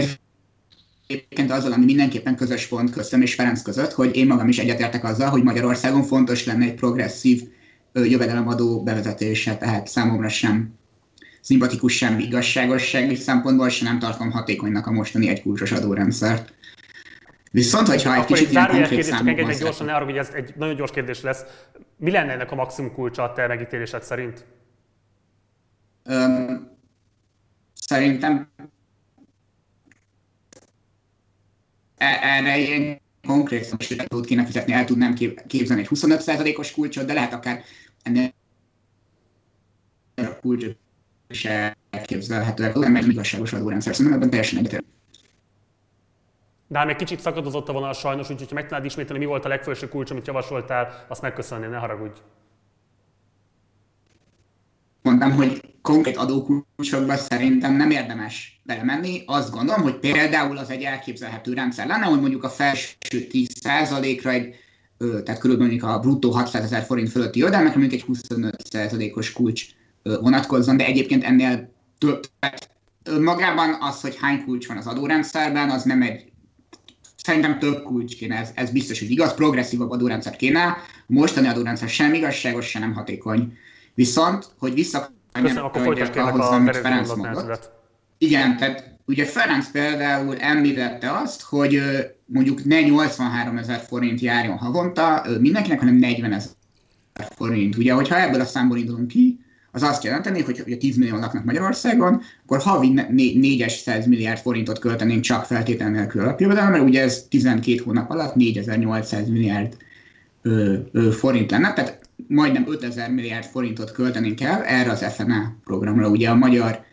egyébként azzal, ami mindenképpen közös pont köztem és Ferenc között, hogy én magam is egyetértek azzal, hogy Magyarországon fontos lenne egy progresszív jövedelemadó bevezetése, tehát számomra sem szimpatikus, sem igazságossági szempontból, sem nem tartom hatékonynak a mostani egykulcsos adórendszert. Viszont, hogyha egy kicsit ilyen konkrét csak engedj gyorsan, ne arra, hogy ez egy nagyon gyors kérdés lesz. Mi lenne ennek a maximum kulcsa a te megítélésed szerint? Um, szerintem e- erre ilyen konkrét szabadságot kéne fizetni, el tudnám képzelni egy 25%-os kulcsot, de lehet akár ennél a kulcsot is elképzelhetőek, nem egy igazságos adórendszer, szerintem ebben teljesen egyetértek. De hát még kicsit szakadozott a vonal sajnos, úgyhogy ha meg tudnád ismételni, mi volt a legfelső kulcs, amit javasoltál, azt megköszönném, ne haragudj. Mondtam, hogy konkrét adókulcsokba szerintem nem érdemes belemenni. Azt gondolom, hogy például az egy elképzelhető rendszer lenne, hogy mondjuk a felső 10%-ra egy tehát körülbelül a bruttó 600 ezer forint fölötti jövedelmekre mondjuk egy 25%-os kulcs vonatkozzon, de egyébként ennél több. Magában az, hogy hány kulcs van az adórendszerben, az nem egy Szerintem több kulcs kéne, ez, ez biztos, hogy igaz, progresszívabb adórendszer kéne. Mostani adórendszer sem igazságos, sem nem hatékony. Viszont, hogy vissza Köszönöm, akkor folytasd kérlek a Ferenc mondott. Igen, tehát ugye Ferenc például említette azt, hogy mondjuk ne 83 ezer forint járjon havonta mindenkinek, hanem 40 ezer forint. Ugye, hogyha ebből a számból indulunk ki, az azt jelenteni, hogy ugye 10 millió laknak Magyarországon, akkor havi 400 milliárd forintot költenénk csak feltétel nélkül alapjövedelemre, ugye ez 12 hónap alatt 4800 milliárd ö, ö, forint lenne, tehát majdnem 5000 milliárd forintot költenénk el erre az FNA programra. Ugye a magyar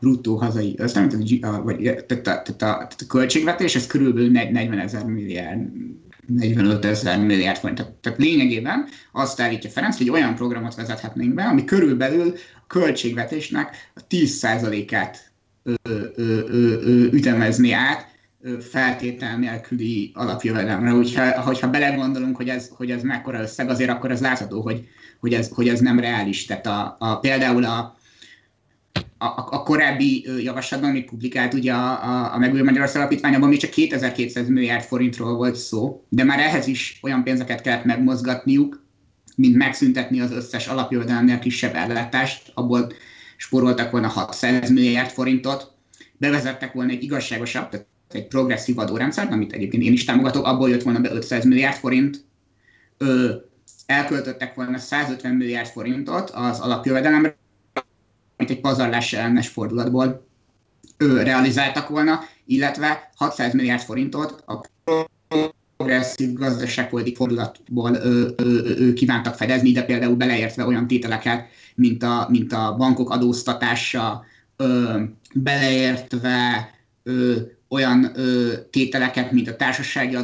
bruttó hazai összem, vagy tehát a, tehát a, tehát a költségvetés, ez körülbelül 40 ezer milliárd 45 ezer milliárd forint. Tehát, tehát lényegében azt állítja Ferenc, hogy olyan programot vezethetnénk be, ami körülbelül a költségvetésnek a 10%-át ütemezni át feltétel nélküli alapjövedelemre. Hogyha, hogyha belegondolunk, hogy ez, hogy ez mekkora összeg, azért akkor ez látható, hogy, hogy, ez, hogy ez nem reális. Tehát a, a, például a, a, a korábbi javaslatban, amit publikált ugye a, a, a Megújuló Magyarország Alapítványában, még csak 2200 milliárd forintról volt szó, de már ehhez is olyan pénzeket kellett megmozgatniuk, mint megszüntetni az összes alapjövedelemnél kisebb ellátást, abból spóroltak volna 600 milliárd forintot, bevezettek volna egy igazságosabb, tehát egy progresszív adórendszert, amit egyébként én is támogatok, abból jött volna be 500 milliárd forint, ö, elköltöttek volna 150 milliárd forintot az alapjövedelemre, amit egy pazarlás ellenes fordulatból ő, realizáltak volna, illetve 600 milliárd forintot a progresszív gazdaságpolitik fordulatból ő, ő, ő, kívántak fedezni, de például beleértve olyan tételeket, mint a, mint a bankok adóztatása, ö, beleértve ö, olyan ö, tételeket, mint a társasági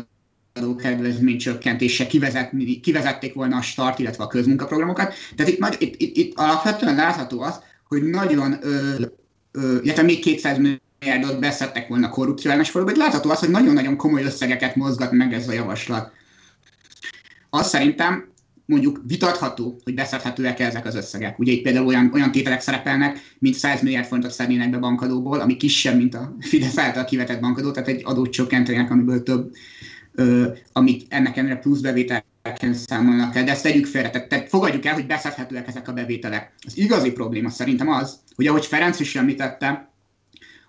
adókedvezmény csökkentése, kivezetni, kivezették volna a start, illetve a közmunkaprogramokat. Tehát itt, itt, itt, itt alapvetően látható az, hogy nagyon, ö, ö, illetve még 200 milliárdot beszedtek volna korrupció ellenes hogy látható az, hogy nagyon-nagyon komoly összegeket mozgat meg ez a javaslat. Azt szerintem mondjuk vitatható, hogy beszedhetőek ezek az összegek. Ugye itt például olyan, olyan tételek szerepelnek, mint 100 milliárd forintot szednének be bankadóból, ami kisebb, mint a Fidesz által kivetett bankadó, tehát egy adót csökkentenek, amiből több, ö, amit ennek ennél plusz bevételeken számolnak el, de ezt tegyük félre, tehát, tehát fogadjuk el, hogy beszedhetőek ezek a bevételek. Az igazi probléma szerintem az, hogy ahogy Ferenc is említette,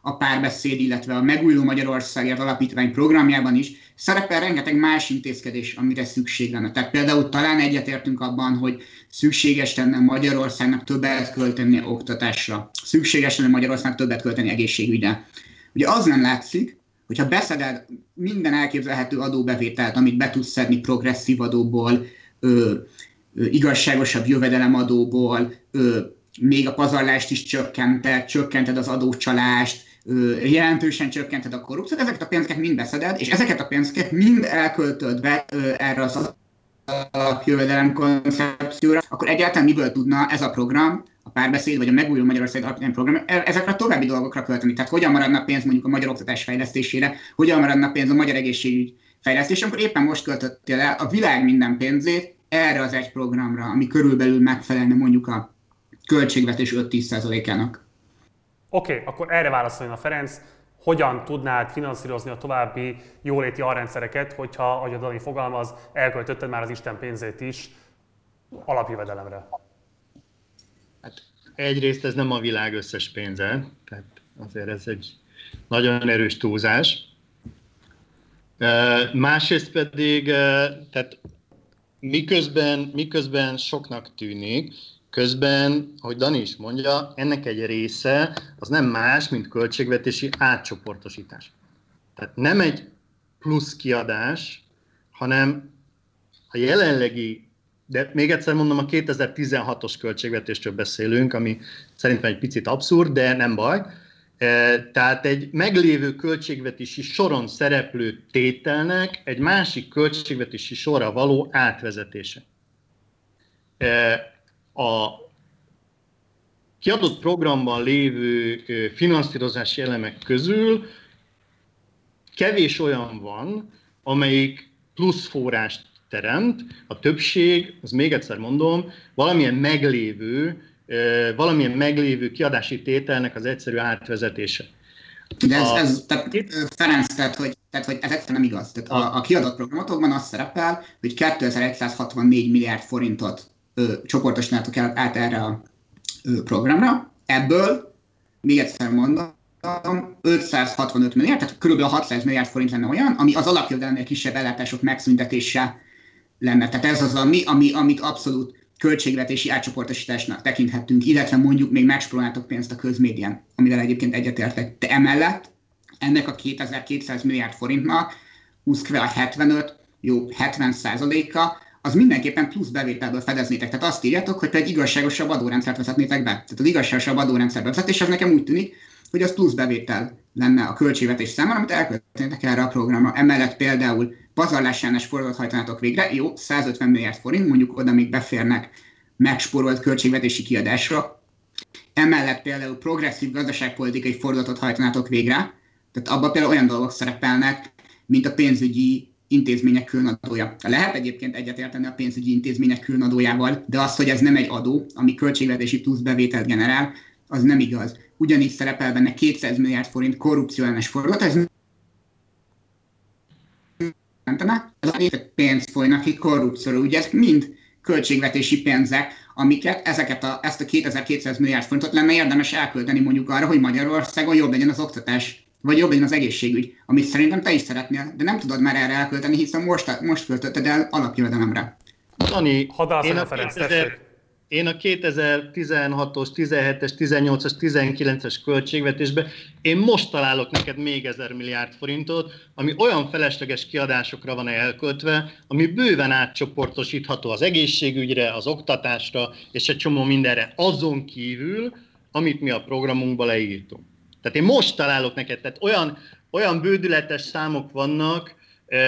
a párbeszéd, illetve a Megújuló Magyarországért Alapítvány programjában is szerepel rengeteg más intézkedés, amire szükség lenne. Tehát például talán egyetértünk abban, hogy szükséges lenne Magyarországnak többet költeni oktatásra, szükséges lenne Magyarországnak többet költeni egészségügyre. Ugye az nem látszik, hogyha beszeded minden elképzelhető adóbevételt, amit be tudsz szedni progresszív adóból, ö, ö, igazságosabb jövedelemadóból, ö, még a pazarlást is csökkented, csökkented az adócsalást, jelentősen csökkented a korrupciót, ezeket a pénzeket mind beszeded, és ezeket a pénzeket mind elköltöd be erre az alapjövedelem koncepcióra, akkor egyáltalán miből tudna ez a program, a párbeszéd vagy a megújuló Magyarország alapítvány program e, ezekre a további dolgokra költeni. Tehát hogyan maradna pénz mondjuk a magyar oktatás fejlesztésére, hogyan maradna pénz a magyar egészségügy fejlesztésére, akkor éppen most költöttél el a világ minden pénzét erre az egy programra, ami körülbelül megfelelne mondjuk a költségvetés 5-10%-ának. Oké, okay, akkor erre válaszoljon a Ferenc. Hogyan tudnád finanszírozni a további jóléti alrendszereket, hogyha, ahogy a Dani fogalmaz, elköltötted már az Isten pénzét is alapjövedelemre? Hát egyrészt ez nem a világ összes pénze, tehát azért ez egy nagyon erős túlzás. Másrészt pedig, tehát miközben, miközben soknak tűnik, közben, ahogy Dani is mondja, ennek egy része az nem más, mint költségvetési átcsoportosítás. Tehát nem egy plusz kiadás, hanem a jelenlegi, de még egyszer mondom, a 2016-os költségvetésről beszélünk, ami szerintem egy picit abszurd, de nem baj. E, tehát egy meglévő költségvetési soron szereplő tételnek egy másik költségvetési sorra való átvezetése. A kiadott programban lévő finanszírozási elemek közül kevés olyan van, amelyik plusz forrást teremt, a többség, az még egyszer mondom, valamilyen meglévő, valamilyen meglévő kiadási tételnek az egyszerű átvezetése. De ez, ez tehát, Ferenc, tehát hogy, tehát, hogy ez egyszerűen nem igaz. Tehát a, a kiadott programotokban az szerepel, hogy 2164 milliárd forintot ö, csoportosítottak el át erre a programra. Ebből, még egyszer mondom, 565 milliárd, tehát kb. 600 milliárd forint lenne olyan, ami az alapjövedelemnél kisebb ellátások megszüntetése lenne. Tehát ez az, ami, ami, amit abszolút költségvetési átcsoportosításnak tekinthetünk, illetve mondjuk még megspórolnátok pénzt a közmédián, amivel egyébként egyetértek. De emellett ennek a 2200 milliárd forintnak 20 75, jó, 70 százaléka, az mindenképpen plusz bevételből fedeznétek. Tehát azt írjátok, hogy te egy igazságosabb adórendszert vezetnétek be. Tehát az igazságosabb adórendszer bevezetés az nekem úgy tűnik, hogy az plusz bevétel lenne a költségvetés számára, amit elköltenétek erre a programra. Emellett például pazarlásánes fordulatot hajtanátok végre, jó, 150 milliárd forint, mondjuk oda még beférnek megsporolt költségvetési kiadásra. Emellett például progresszív gazdaságpolitikai fordulatot hajtanátok végre, tehát abban például olyan dolgok szerepelnek, mint a pénzügyi intézmények különadója. Lehet egyébként egyetérteni a pénzügyi intézmények különadójával, de az, hogy ez nem egy adó, ami költségvetési plusz bevételt generál, az nem igaz. Ugyanígy szerepel benne 200 milliárd forint korrupcióellenes fordulat, ez jelentene, ez a pénz folynak ki korrupcióra. Ugye ez mind költségvetési pénzek, amiket ezeket a, ezt a 2200 milliárd forintot lenne érdemes elkölteni mondjuk arra, hogy Magyarországon jobb legyen az oktatás, vagy jobb legyen az egészségügy, amit szerintem te is szeretnél, de nem tudod már erre elkölteni, hiszen most, most költötted el alapjövedelemre. Dani, én a, 2000, én a 2016-os, 17-es, 18-as, 19-es költségvetésbe én most találok neked még ezer milliárd forintot, ami olyan felesleges kiadásokra van elköltve, ami bőven átcsoportosítható az egészségügyre, az oktatásra és egy csomó mindenre. Azon kívül, amit mi a programunkba leírtunk. Tehát én most találok neked, tehát olyan, olyan bődületes számok vannak,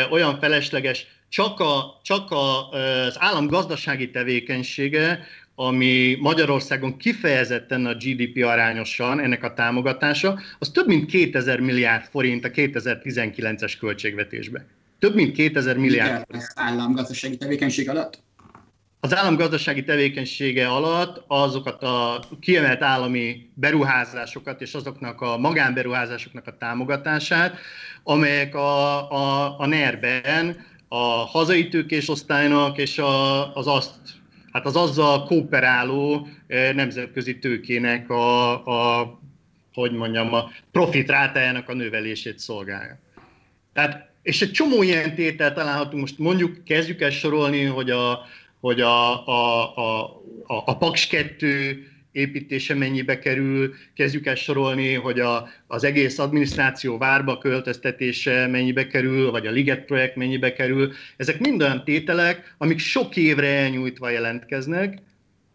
olyan felesleges, csak, a, csak a, az állam gazdasági tevékenysége, ami Magyarországon kifejezetten a GDP arányosan ennek a támogatása, az több mint 2000 milliárd forint a 2019-es költségvetésbe. Több mint 2000 milliárd forint. Az államgazdasági tevékenység alatt? Az államgazdasági tevékenysége alatt azokat a kiemelt állami beruházásokat és azoknak a magánberuházásoknak a támogatását, amelyek a, a, a NER-ben a hazai tőkés osztálynak és a, az azt hát az azzal kooperáló eh, nemzetközi tőkének a, a hogy mondjam, a profit rátájának a növelését szolgálja. Tehát, és egy csomó ilyen tétel találhatunk, most mondjuk kezdjük el sorolni, hogy a, hogy a, a, a, a, a Paks 2 építése mennyibe kerül, kezdjük el sorolni, hogy a, az egész adminisztráció várba költöztetése mennyibe kerül, vagy a Liget projekt mennyibe kerül. Ezek mind olyan tételek, amik sok évre elnyújtva jelentkeznek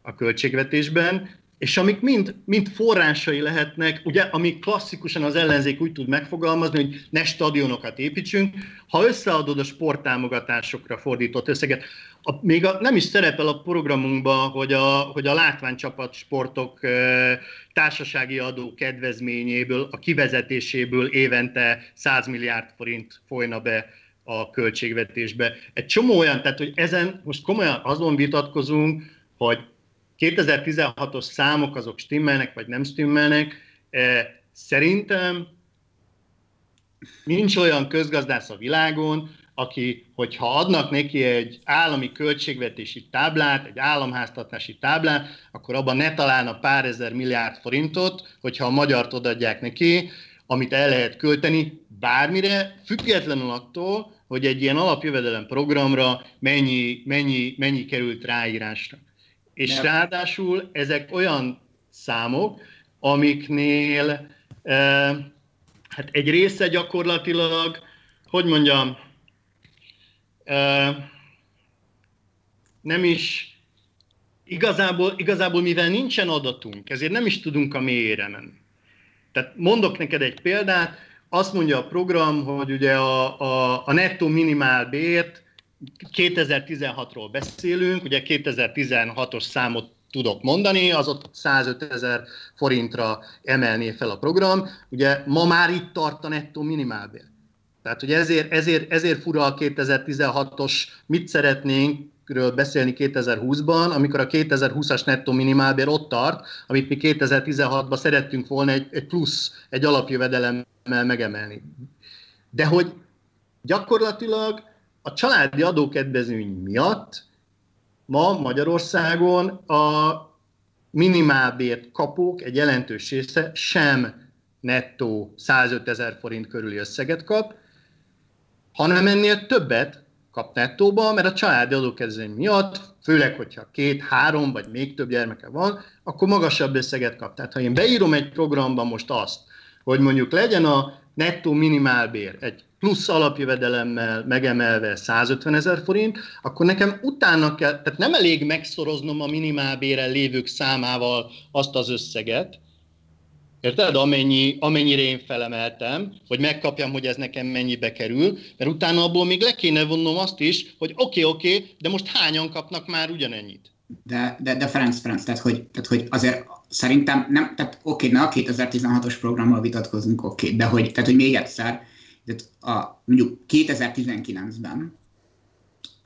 a költségvetésben, és amik mind, mind forrásai lehetnek, ugye, amik klasszikusan az ellenzék úgy tud megfogalmazni, hogy ne stadionokat építsünk, ha összeadod a sporttámogatásokra fordított összeget, a, még a, nem is szerepel a programunkban, hogy a, hogy a látványcsapat sportok e, társasági adó kedvezményéből, a kivezetéséből évente 100 milliárd forint folyna be a költségvetésbe. Egy csomó olyan, tehát hogy ezen most komolyan azon vitatkozunk, hogy 2016-os számok azok stimmelnek, vagy nem stimmelnek. Szerintem nincs olyan közgazdász a világon, aki, hogyha adnak neki egy állami költségvetési táblát, egy államháztartási táblát, akkor abban ne találna pár ezer milliárd forintot, hogyha a magyart odaadják neki, amit el lehet költeni bármire, függetlenül attól, hogy egy ilyen alapjövedelem programra mennyi, mennyi, mennyi került ráírásra. És Nem. ráadásul ezek olyan számok, amiknél eh, hát egy része gyakorlatilag, hogy mondjam, nem is, igazából, igazából mivel nincsen adatunk, ezért nem is tudunk a mélyére menni. Tehát mondok neked egy példát, azt mondja a program, hogy ugye a, a, a nettó minimálbért 2016-ról beszélünk, ugye 2016-os számot tudok mondani, az ott 105 ezer forintra emelné fel a program. Ugye ma már itt tart a nettó minimálbér. Tehát, hogy ezért, ezért, ezért fura a 2016-os mit szeretnénk, ről beszélni 2020-ban, amikor a 2020-as nettó minimálbér ott tart, amit mi 2016-ban szerettünk volna egy, egy plusz, egy alapjövedelemmel megemelni. De hogy gyakorlatilag a családi adókedvezmény miatt ma Magyarországon a minimálbért kapók egy jelentős része sem nettó 105 ezer forint körüli összeget kap, hanem ennél többet kap nettóba, mert a családi adókedvezmény miatt, főleg, hogyha két, három vagy még több gyermeke van, akkor magasabb összeget kap. Tehát ha én beírom egy programba most azt, hogy mondjuk legyen a nettó minimálbér egy plusz alapjövedelemmel megemelve 150 ezer forint, akkor nekem utána kell, tehát nem elég megszoroznom a minimálbéren lévők számával azt az összeget, Érted? Amennyi, amennyire én felemeltem, hogy megkapjam, hogy ez nekem mennyibe kerül, mert utána abból még le kéne vonnom azt is, hogy oké, okay, oké, okay, de most hányan kapnak már ugyanennyit? De, de, de Ferenc, Ferenc, tehát hogy, tehát hogy azért szerintem nem, tehát oké, okay, na a 2016-os programmal vitatkozunk, oké, okay, de hogy, tehát hogy még egyszer, tehát a, mondjuk 2019-ben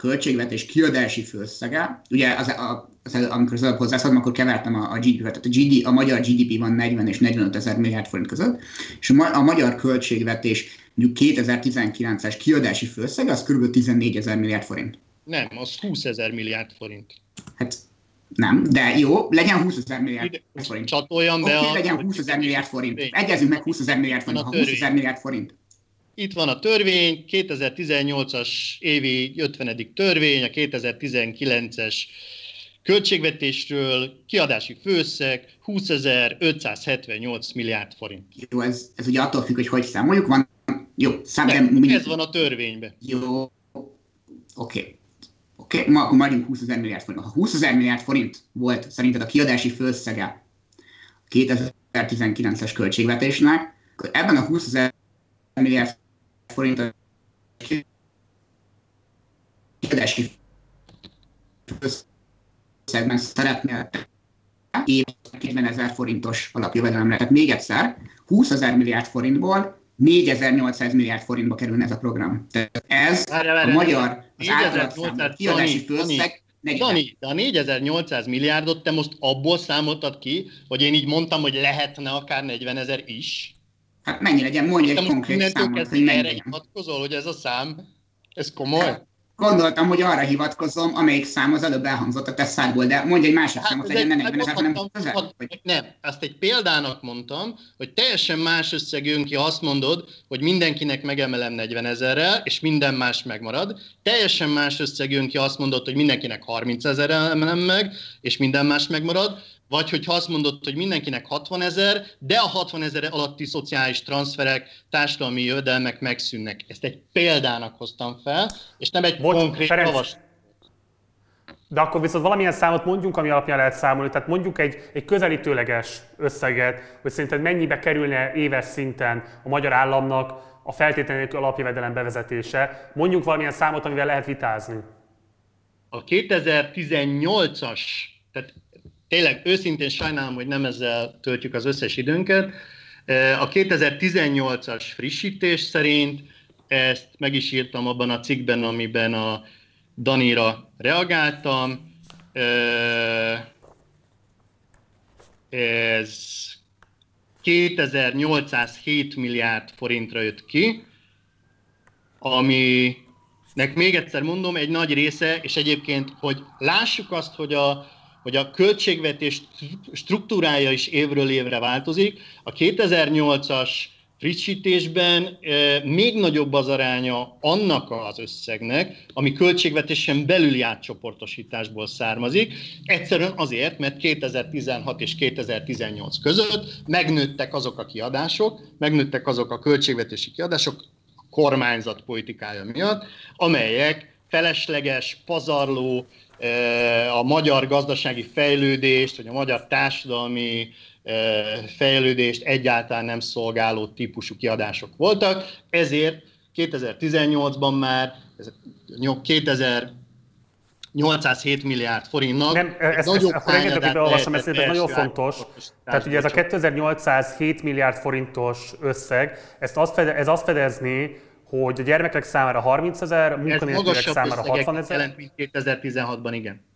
költségvetés kiadási főszege, ugye az, a, az, amikor az előbb hozzászóltam, akkor kevertem a, a GDP-vet, tehát a, GD, a magyar GDP van 40 és 45 ezer milliárd forint között, és a, ma, a magyar költségvetés mondjuk 2019-es kiadási főszege az kb. 14 ezer milliárd forint. Nem, az 20 ezer milliárd forint. Hát nem, de jó, legyen 20 ezer milliárd forint. Csatoljam be okay, a... legyen 20 ezer milliárd forint. Egyezünk meg 20 ezer milliárd forint. Ha 20 ezer milliárd forint itt van a törvény, 2018-as évi 50. törvény, a 2019-es költségvetésről, kiadási főszeg 20.578 milliárd forint. Jó, ez, ez ugye attól függ, hogy hogy számoljuk. Van, jó, szám, de, de ez van a törvényben. Jó, oké. Okay. Oké, okay, ma akkor maradjunk 20 ezer milliárd forint. Ha 20 ezer milliárd forint volt szerinted a kiadási főszege 2019-es költségvetésnek, akkor ebben a 20 ezer milliárd forint kiadási összegben szeretnél év 40 ezer forintos alapjövedelemre. Tehát még egyszer, 20 ezer milliárd forintból 4800 milliárd forintba kerülne ez a program. Tehát ez várja, várja, a magyar az általában kiadási főszeg Dani, de a 4800 milliárdot te most abból számoltad ki, hogy én így mondtam, hogy lehetne akár 40 ezer is? Hát mennyi legyen, mondj egy konkrét számot, hogy mennyi legyen. hogy ez a szám, ez komoly? Gondoltam, hogy arra hivatkozom, amelyik szám az előbb elhangzott a teszádból, de mondj egy másik hát számot, legyen ne 40 ezer, hanem közel. Nem, azt egy példának mondtam, hogy teljesen más összeg jön ki, ha azt mondod, hogy mindenkinek megemelem 40 ezerrel, és minden más megmarad. Teljesen más összeg jön ki, ha azt mondod, hogy mindenkinek 30 ezerrel emelem meg, és minden más megmarad vagy hogyha azt mondod, hogy mindenkinek 60 ezer, de a 60 ezer alatti szociális transferek, társadalmi jövedelmek megszűnnek. Ezt egy példának hoztam fel, és nem egy Bocs, konkrét javas. De akkor viszont valamilyen számot mondjunk, ami alapján lehet számolni. Tehát mondjuk egy, egy közelítőleges összeget, hogy szerinted mennyibe kerülne éves szinten a magyar államnak a feltétlenül alapjövedelem bevezetése. Mondjuk valamilyen számot, amivel lehet vitázni. A 2018-as, tehát tényleg őszintén sajnálom, hogy nem ezzel töltjük az összes időnket. A 2018-as frissítés szerint, ezt meg is írtam abban a cikkben, amiben a Danira reagáltam, ez 2807 milliárd forintra jött ki, ami nek még egyszer mondom, egy nagy része, és egyébként, hogy lássuk azt, hogy a, hogy a költségvetés struktúrája is évről évre változik. A 2008-as frissítésben még nagyobb az aránya annak az összegnek, ami költségvetésen belüli átcsoportosításból származik. Egyszerűen azért, mert 2016 és 2018 között megnőttek azok a kiadások, megnőttek azok a költségvetési kiadások kormányzat politikája miatt, amelyek felesleges, pazarló, a magyar gazdasági fejlődést, vagy a magyar társadalmi fejlődést egyáltalán nem szolgáló típusú kiadások voltak, ezért 2018-ban már 2807 milliárd forintnak. Nem, ezt, nagyobb ezt, akkor engedek, hogy beolvasom, ezt, ez nagyon fontos. Tehát ugye ez a 2807 milliárd forintos összeg, ezt azt fede, ez azt fedezni, hogy a gyermekek számára 30 ezer, munkanélküliek számára 60 ezer. Jelent, mint 2016-ban, igen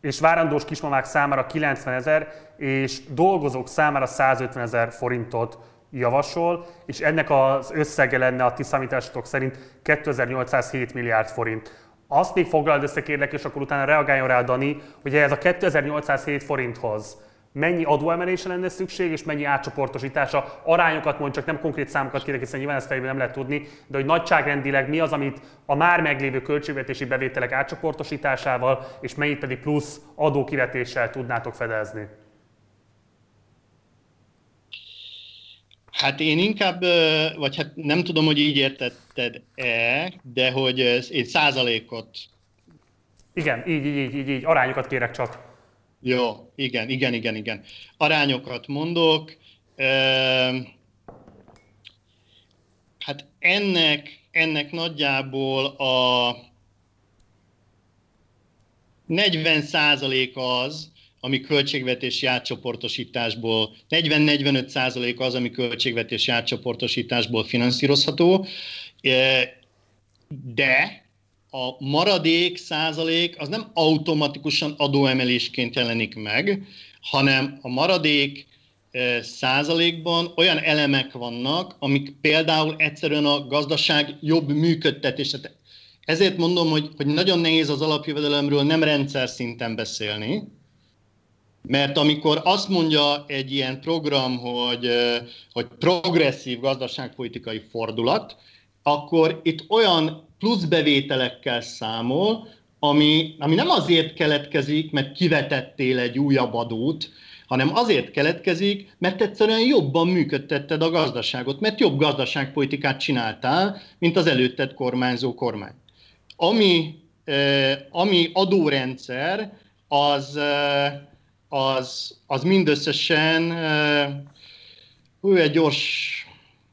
és várandós kismamák számára 90 ezer, és dolgozók számára 150 ezer forintot javasol, és ennek az összege lenne a ti számításotok szerint 2807 milliárd forint. Azt még foglald össze kérlek, és akkor utána reagáljon rá Dani, hogy ez a 2807 forinthoz mennyi adóemelése lenne szükség, és mennyi átcsoportosítása. Arányokat mond, csak nem konkrét számokat kérek, hiszen nyilván ezt fejében nem lehet tudni, de hogy nagyságrendileg mi az, amit a már meglévő költségvetési bevételek átcsoportosításával, és mennyit pedig plusz adókivetéssel tudnátok fedezni. Hát én inkább, vagy hát nem tudom, hogy így értetted-e, de hogy én százalékot... Igen, így, így, így, így, arányokat kérek csak. Jó, igen, igen, igen, igen. Arányokat mondok. Hát ennek, ennek nagyjából a 40 százalék az, ami költségvetési átcsoportosításból, 40-45 százalék az, ami költségvetési átcsoportosításból finanszírozható, de a maradék százalék az nem automatikusan adóemelésként jelenik meg, hanem a maradék százalékban olyan elemek vannak, amik például egyszerűen a gazdaság jobb működtetése. Ezért mondom, hogy, hogy nagyon nehéz az alapjövedelemről nem rendszer szinten beszélni, mert amikor azt mondja egy ilyen program, hogy, hogy progresszív gazdaságpolitikai fordulat, akkor itt olyan pluszbevételekkel számol, ami, ami nem azért keletkezik, mert kivetettél egy újabb adót, hanem azért keletkezik, mert egyszerűen jobban működtetted a gazdaságot, mert jobb gazdaságpolitikát csináltál, mint az előtted kormányzó kormány. Ami, eh, ami adórendszer, az, eh, az, az mindösszesen, eh, ő egy gyors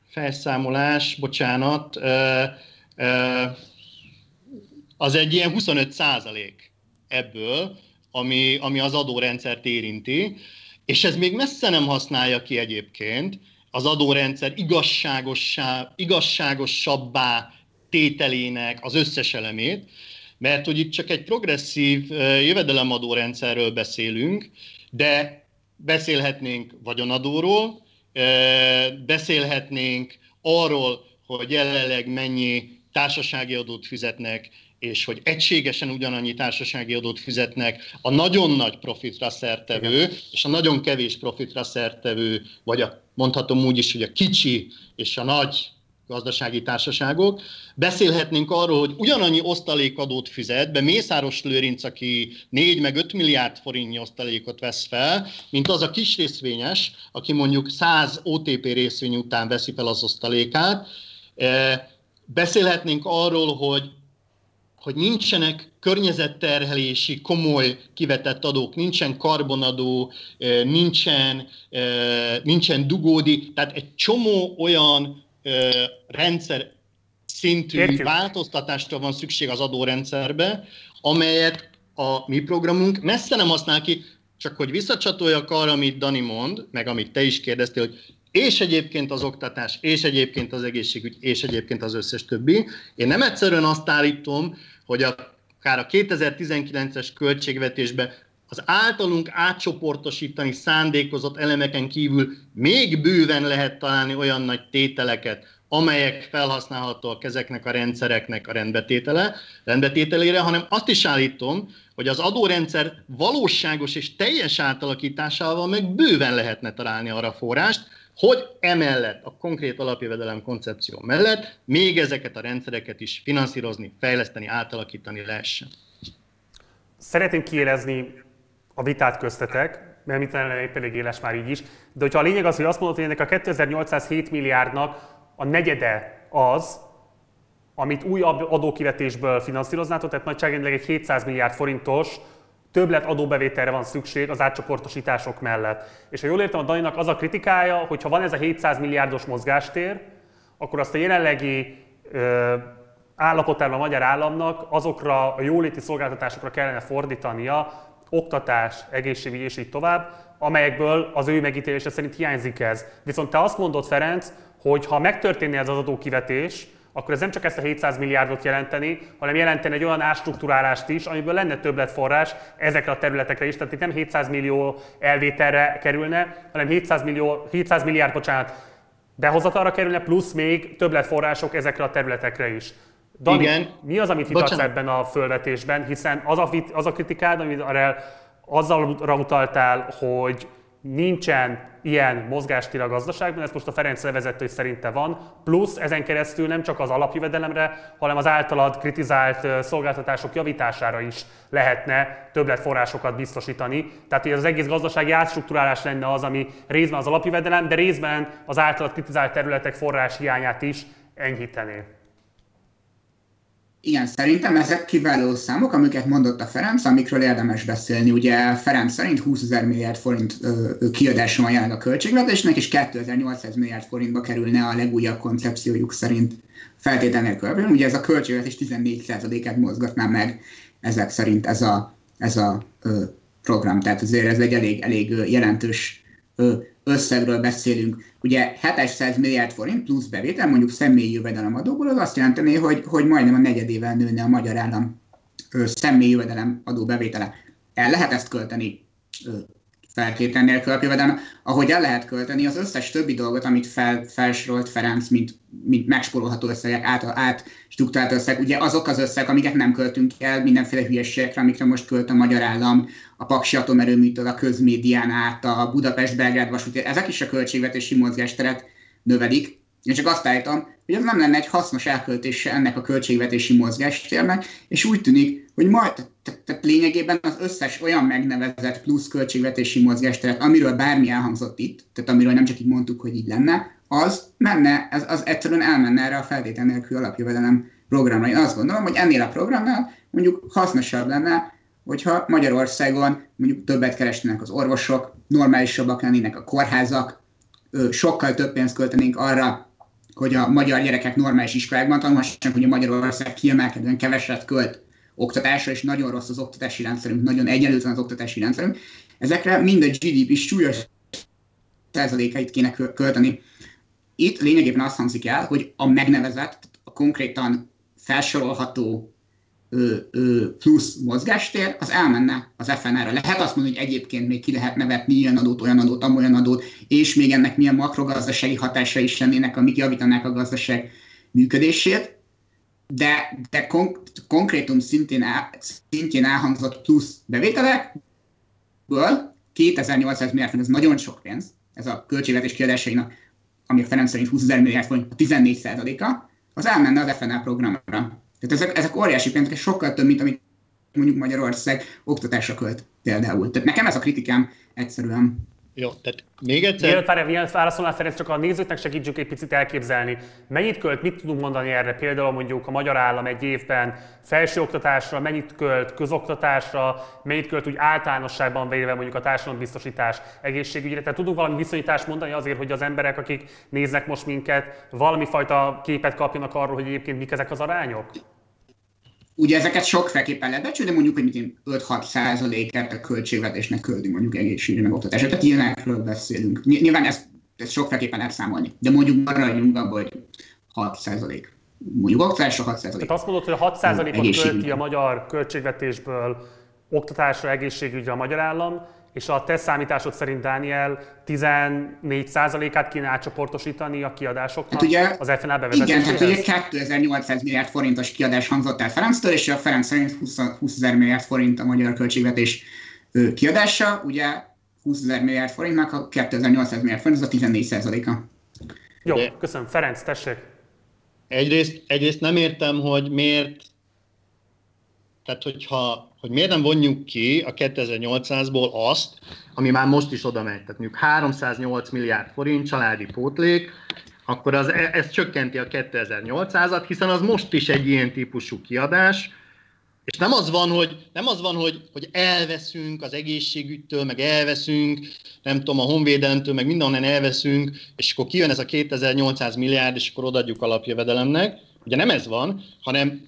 felszámolás, bocsánat, az egy ilyen 25 százalék ebből, ami, ami az adórendszert érinti, és ez még messze nem használja ki egyébként az adórendszer igazságossá, igazságosabbá tételének az összes elemét, mert hogy itt csak egy progresszív jövedelemadórendszerről beszélünk, de beszélhetnénk vagyonadóról, beszélhetnénk arról, hogy jelenleg mennyi társasági adót fizetnek, és hogy egységesen ugyanannyi társasági adót fizetnek a nagyon nagy profitra szertevő, és a nagyon kevés profitra szertevő, vagy a, mondhatom úgy is, hogy a kicsi és a nagy gazdasági társaságok. Beszélhetnénk arról, hogy ugyanannyi osztalékadót fizet, be Mészáros Lőrinc, aki 4 meg 5 milliárd forintnyi osztalékot vesz fel, mint az a kis részvényes, aki mondjuk 100 OTP részvény után veszi fel az osztalékát. Beszélhetnénk arról, hogy hogy nincsenek környezetterhelési komoly kivetett adók, nincsen karbonadó, nincsen, nincsen dugódi, tehát egy csomó olyan rendszer szintű Értjük. változtatásra van szükség az adórendszerbe, amelyet a mi programunk messze nem használ ki, csak hogy visszacsatoljak arra, amit Dani mond, meg amit te is kérdeztél, hogy és egyébként az oktatás, és egyébként az egészségügy, és egyébként az összes többi. Én nem egyszerűen azt állítom, hogy a, akár a 2019-es költségvetésben az általunk átcsoportosítani szándékozott elemeken kívül még bőven lehet találni olyan nagy tételeket, amelyek felhasználhatóak ezeknek a rendszereknek a rendbetétele, rendbetételére, hanem azt is állítom, hogy az adórendszer valóságos és teljes átalakításával meg bőven lehetne találni arra forrást, hogy emellett, a konkrét alapjövedelem koncepció mellett még ezeket a rendszereket is finanszírozni, fejleszteni, átalakítani lehessen. Szeretném kiélezni a vitát köztetek, mert mit épp elég éles már így is, de hogyha a lényeg az, hogy azt mondod, hogy ennek a 2807 milliárdnak a negyede az, amit új adókivetésből finanszíroznátok, tehát nagyságrendileg egy 700 milliárd forintos többlet adóbevételre van szükség az átcsoportosítások mellett. És ha jól értem, a Daninak az a kritikája, hogy ha van ez a 700 milliárdos mozgástér, akkor azt a jelenlegi ö, állapotában a magyar államnak azokra a jóléti szolgáltatásokra kellene fordítania, oktatás, egészségügy és így tovább, amelyekből az ő megítélése szerint hiányzik ez. Viszont te azt mondod, Ferenc, hogy ha megtörténne ez az adókivetés, akkor ez nem csak ezt a 700 milliárdot jelenteni, hanem jelenteni egy olyan ástruktúrálást is, amiből lenne többletforrás ezekre a területekre is. Tehát itt nem 700 millió elvételre kerülne, hanem 700, millió, 700 milliárd, bocsánat, behozatalra kerülne, plusz még többletforrások ezekre a területekre is. Dani, Igen. mi az, amit vitatsz ebben a fölvetésben? Hiszen az a, az a kritikád, amit azzal utaltál, hogy nincsen ilyen mozgástér a gazdaságban, ezt most a Ferenc levezető szerinte van, plusz ezen keresztül nem csak az alapjövedelemre, hanem az általad kritizált szolgáltatások javítására is lehetne többletforrásokat biztosítani. Tehát, hogy az egész gazdasági átstruktúrálás lenne az, ami részben az alapjövedelem, de részben az általad kritizált területek forrás hiányát is enyhítené. Igen, szerintem ezek kiváló számok, amiket mondott a Ferenc, amikről érdemes beszélni. Ugye Ferenc szerint 20 ezer milliárd forint kiadása van jelenleg a költségvetésnek, és 2800 milliárd forintba kerülne a legújabb koncepciójuk szerint feltételnél nélkül. Ugye ez a költségvetés 14%-át mozgatná meg ezek szerint ez a, ez a ö, program. Tehát azért ez egy elég, elég jelentős ö, összegről beszélünk. Ugye 700 milliárd forint plusz bevétel, mondjuk személyi jövedelem adóból, az azt jelenteni, hogy, hogy majdnem a negyedével nőne a magyar állam személyi jövedelem adó bevétele. El lehet ezt költeni feltétlen nélkül a jövedelme, ahogy el lehet költeni az összes többi dolgot, amit fel, felsorolt Ferenc, mint, mint megspórolható összegek, át, át struktúrált összeg, ugye azok az összegek, amiket nem költünk el mindenféle hülyeségekre, amikre most költ a magyar állam, a Paksi atomerőműtől a közmédián át, a Budapest-Belgrád vasúti, ezek is a költségvetési mozgásteret növelik. Én csak azt állítom, hogy ez nem lenne egy hasznos elköltése ennek a költségvetési mozgástérnek, és úgy tűnik, hogy majd, tehát lényegében az összes olyan megnevezett plusz költségvetési mozgásteret, amiről bármi elhangzott itt, tehát amiről nem csak így mondtuk, hogy így lenne, az menne, az, az egyszerűen elmenne erre a feltétel nélkül alapjövedelem programra. Én azt gondolom, hogy ennél a programnál mondjuk hasznosabb lenne, hogyha Magyarországon mondjuk többet keresnének az orvosok, normálisabbak lennének a kórházak, sokkal több pénzt költenénk arra, hogy a magyar gyerekek normális iskolákban tanulhassanak, hogy a Magyarország kiemelkedően keveset költ oktatásra, és nagyon rossz az oktatási rendszerünk, nagyon egyenlőtlen az oktatási rendszerünk. Ezekre mind a GDP súlyos százalékait kéne költeni. Itt lényegében azt hangzik el, hogy a megnevezett, a konkrétan felsorolható ö, ö, plusz mozgástér, az elmenne az FNR-re. Lehet azt mondani, hogy egyébként még ki lehet nevetni ilyen adót, olyan adót, amolyan adót, és még ennek milyen makrogazdasági hatása is lennének, amik javítanák a gazdaság működését, de, de kon- konkrétum szintén, el, szintén elhangzott plusz bevételekből 2800 milliárd ez nagyon sok pénz, ez a költségvetés kiadásainak, ami a Ferenc szerint 20 ezer milliárd forint, a 14 a az elmenne az FNL programra. Tehát ezek, ezek óriási pénzek, sokkal több, mint amit mondjuk Magyarország oktatásra költ például. Tehát nekem ez a kritikám egyszerűen. Jó, tehát még egyszer... Mielőtt várjál, válaszolnál Ferenc, csak a nézőknek segítsük egy picit elképzelni. Mennyit költ, mit tudunk mondani erre? Például mondjuk a magyar állam egy évben felsőoktatásra, mennyit költ közoktatásra, mennyit költ úgy általánosságban véve mondjuk a társadalombiztosítás egészségügyre. Tehát tudunk valami viszonyítást mondani azért, hogy az emberek, akik néznek most minket, valami fajta képet kapjanak arról, hogy egyébként mik ezek az arányok? Ugye ezeket sokféleképpen lehet becsülni, de mondjuk, hogy 5-6 százalékát a költségvetésnek költünk mondjuk egészségügyi meg oktatásra. Tehát ilyenekről beszélünk. Nyilván ezt, ezt sokféleképpen lehet számolni, de mondjuk maradjunk abban, hogy 6 százalék. Mondjuk oktatásra 6 százalék. Tehát azt mondod, hogy a 6 százalékot költi a magyar költségvetésből oktatásra, egészségügyre a magyar állam, És a te számításod szerint, Dániel, 14%-át kéne átcsoportosítani a kiadásoknak hát ugye, az FNL bevezetéséhez? Igen, hát ugye 2800 milliárd forintos kiadás hangzott el Ferenctől, és a Ferenc szerint 20, 20 ezer milliárd forint a magyar költségvetés kiadása, ugye 20 ezer milliárd forintnak a 2800 milliárd forint, az a 14 a Jó, köszönöm. Ferenc, tessék. Egyrészt, egyrészt nem értem, hogy miért, tehát hogyha, hogy miért nem vonjuk ki a 2800-ból azt, ami már most is oda megy. Tehát mondjuk 308 milliárd forint családi pótlék, akkor az, e, ez csökkenti a 2800-at, hiszen az most is egy ilyen típusú kiadás, és nem az van, hogy, nem az van, hogy, hogy elveszünk az egészségügytől, meg elveszünk, nem tudom, a honvédelemtől, meg mindenhonnan elveszünk, és akkor kijön ez a 2800 milliárd, és akkor odaadjuk alapjövedelemnek. Ugye nem ez van, hanem,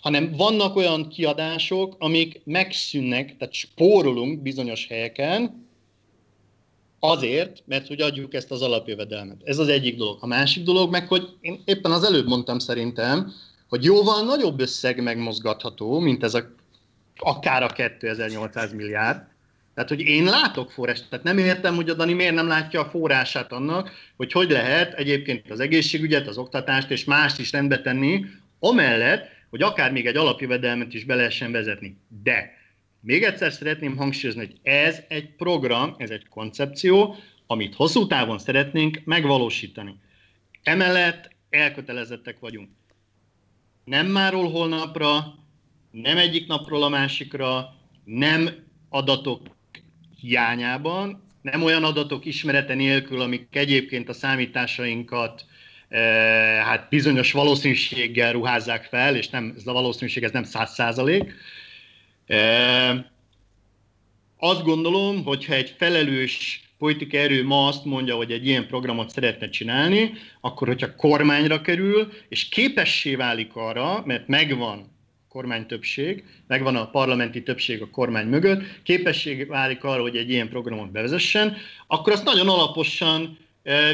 hanem vannak olyan kiadások, amik megszűnnek, tehát spórolunk bizonyos helyeken, azért, mert hogy adjuk ezt az alapjövedelmet. Ez az egyik dolog. A másik dolog meg, hogy én éppen az előbb mondtam szerintem, hogy jóval nagyobb összeg megmozgatható, mint ez a, akár a 2800 milliárd. Tehát, hogy én látok forrást, tehát nem értem, hogy a Dani miért nem látja a forrását annak, hogy hogy lehet egyébként az egészségügyet, az oktatást és mást is rendbe tenni, amellett, hogy akár még egy alapjövedelmet is be lehessen vezetni. De még egyszer szeretném hangsúlyozni, hogy ez egy program, ez egy koncepció, amit hosszú távon szeretnénk megvalósítani. Emellett elkötelezettek vagyunk nem máról holnapra, nem egyik napról a másikra, nem adatok hiányában, nem olyan adatok ismerete nélkül, amik egyébként a számításainkat hát bizonyos valószínűséggel ruházzák fel, és nem, ez a valószínűség ez nem száz százalék. Azt gondolom, hogyha egy felelős politikai erő ma azt mondja, hogy egy ilyen programot szeretne csinálni, akkor hogyha kormányra kerül, és képessé válik arra, mert megvan kormány többség, megvan a parlamenti többség a kormány mögött, képesség válik arra, hogy egy ilyen programot bevezessen, akkor azt nagyon alaposan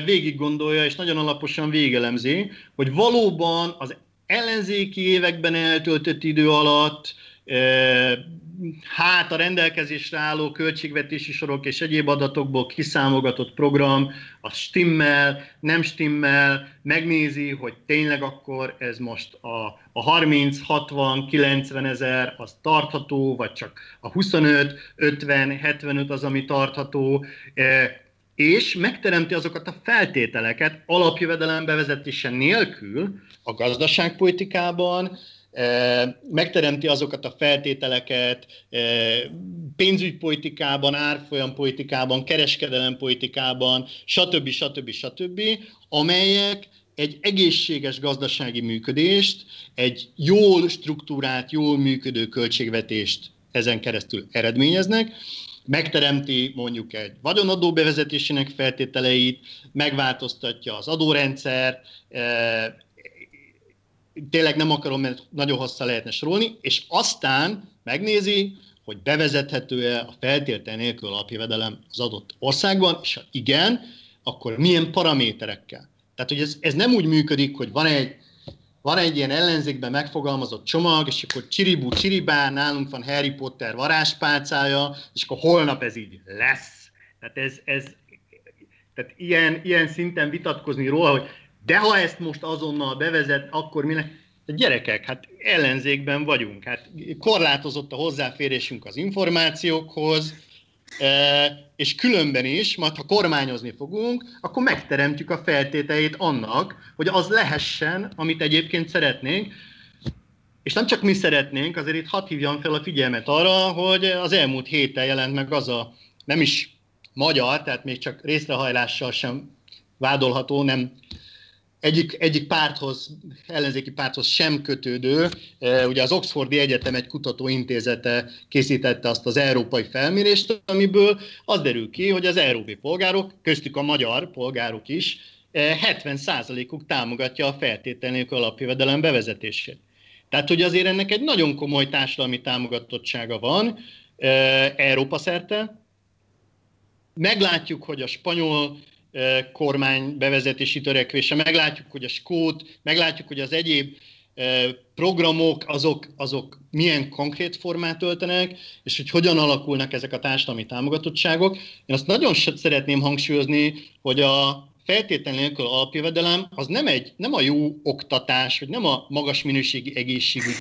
végig gondolja, és nagyon alaposan végelemzi, hogy valóban az ellenzéki években eltöltött idő alatt hát a rendelkezésre álló költségvetési sorok és egyéb adatokból kiszámogatott program, a stimmel, nem stimmel, megnézi, hogy tényleg akkor ez most a, a 30, 60, 90 ezer az tartható, vagy csak a 25, 50, 75 az, ami tartható, és megteremti azokat a feltételeket alapjövedelem bevezetése nélkül a gazdaságpolitikában, megteremti azokat a feltételeket pénzügypolitikában, árfolyampolitikában, kereskedelempolitikában, stb. stb. stb., amelyek egy egészséges gazdasági működést, egy jól struktúrált, jól működő költségvetést ezen keresztül eredményeznek, megteremti mondjuk egy vagyonadó bevezetésének feltételeit, megváltoztatja az adórendszert, tényleg nem akarom, mert nagyon hosszá lehetne sorolni, és aztán megnézi, hogy bevezethető-e a feltétel nélkül alapjövedelem az adott országban, és ha igen, akkor milyen paraméterekkel. Tehát, hogy ez, ez nem úgy működik, hogy van egy, van egy ilyen ellenzékben megfogalmazott csomag, és akkor csiribú csiribá, nálunk van Harry Potter varázspálcája, és akkor holnap ez így lesz. Tehát ez, ez tehát ilyen, ilyen szinten vitatkozni róla, hogy de ha ezt most azonnal bevezet, akkor mi a gyerekek, hát ellenzékben vagyunk, hát korlátozott a hozzáférésünk az információkhoz, és különben is, majd ha kormányozni fogunk, akkor megteremtjük a feltételét annak, hogy az lehessen, amit egyébként szeretnénk, és nem csak mi szeretnénk, azért itt hadd hívjam fel a figyelmet arra, hogy az elmúlt héten jelent meg az a nem is magyar, tehát még csak részrehajlással sem vádolható, nem egyik, egyik párthoz, ellenzéki párthoz sem kötődő, e, ugye az Oxfordi Egyetem egy kutatóintézete készítette azt az európai felmérést, amiből az derül ki, hogy az európai polgárok, köztük a magyar polgárok is, 70%-uk e, támogatja a feltétel nélkül alapjövedelem bevezetését. Tehát, hogy azért ennek egy nagyon komoly társadalmi támogatottsága van e, Európa szerte. Meglátjuk, hogy a spanyol kormány bevezetési törekvése, meglátjuk, hogy a skót, meglátjuk, hogy az egyéb programok, azok, azok milyen konkrét formát öltenek, és hogy hogyan alakulnak ezek a társadalmi támogatottságok. Én azt nagyon szeretném hangsúlyozni, hogy a feltétlenül nélkül alapjövedelem az nem, egy, nem a jó oktatás, vagy nem a magas minőségi egészségügy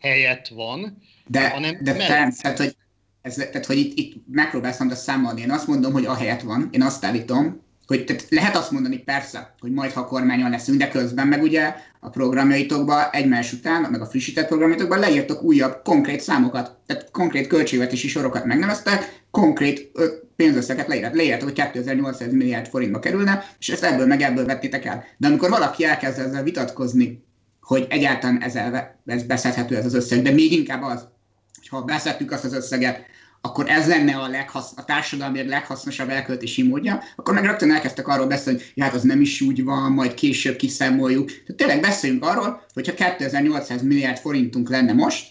helyett van, de, hanem de Ferenc, tehát, hogy, ez, tehát, hogy itt, itt megpróbálsz a számolni. Én azt mondom, hogy a helyett van, én azt állítom, hogy tehát lehet azt mondani persze, hogy majd ha kormányon leszünk, de közben meg ugye a programjaitokban egymás után, meg a frissített programjaitokban leírtok újabb konkrét számokat, tehát konkrét költségvetési sorokat megneveztek, konkrét pénzösszeget leírt, leírtak, hogy 2800 milliárd forintba kerülne, és ezt ebből meg ebből vettétek el. De amikor valaki elkezd ezzel vitatkozni, hogy egyáltalán ezzel, ez beszedhető ez az összeg, de még inkább az, hogy ha beszedtük azt az összeget, akkor ez lenne a, leghasz, a társadalmi leghasznosabb elköltési módja, akkor meg rögtön elkezdtek arról beszélni, hogy hát az nem is úgy van, majd később kiszámoljuk. Tehát tényleg beszéljünk arról, hogyha 2800 milliárd forintunk lenne most,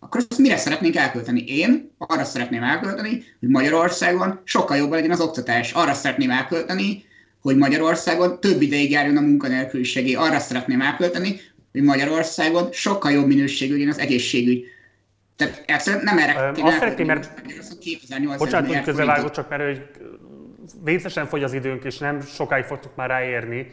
akkor azt mire szeretnénk elkölteni? Én arra szeretném elkölteni, hogy Magyarországon sokkal jobban legyen az oktatás. Arra szeretném elkölteni, hogy Magyarországon több ideig járjon a munkanélküliségé. Arra szeretném elkölteni, hogy Magyarországon sokkal jobb minőségű legyen az egészségügy. Tehát egyszerűen nem erre Azt szeretném, mert... Bocsánat, hogy közbevágott, csak mert hogy vécesen fogy az időnk, és nem sokáig fogtuk már ráérni,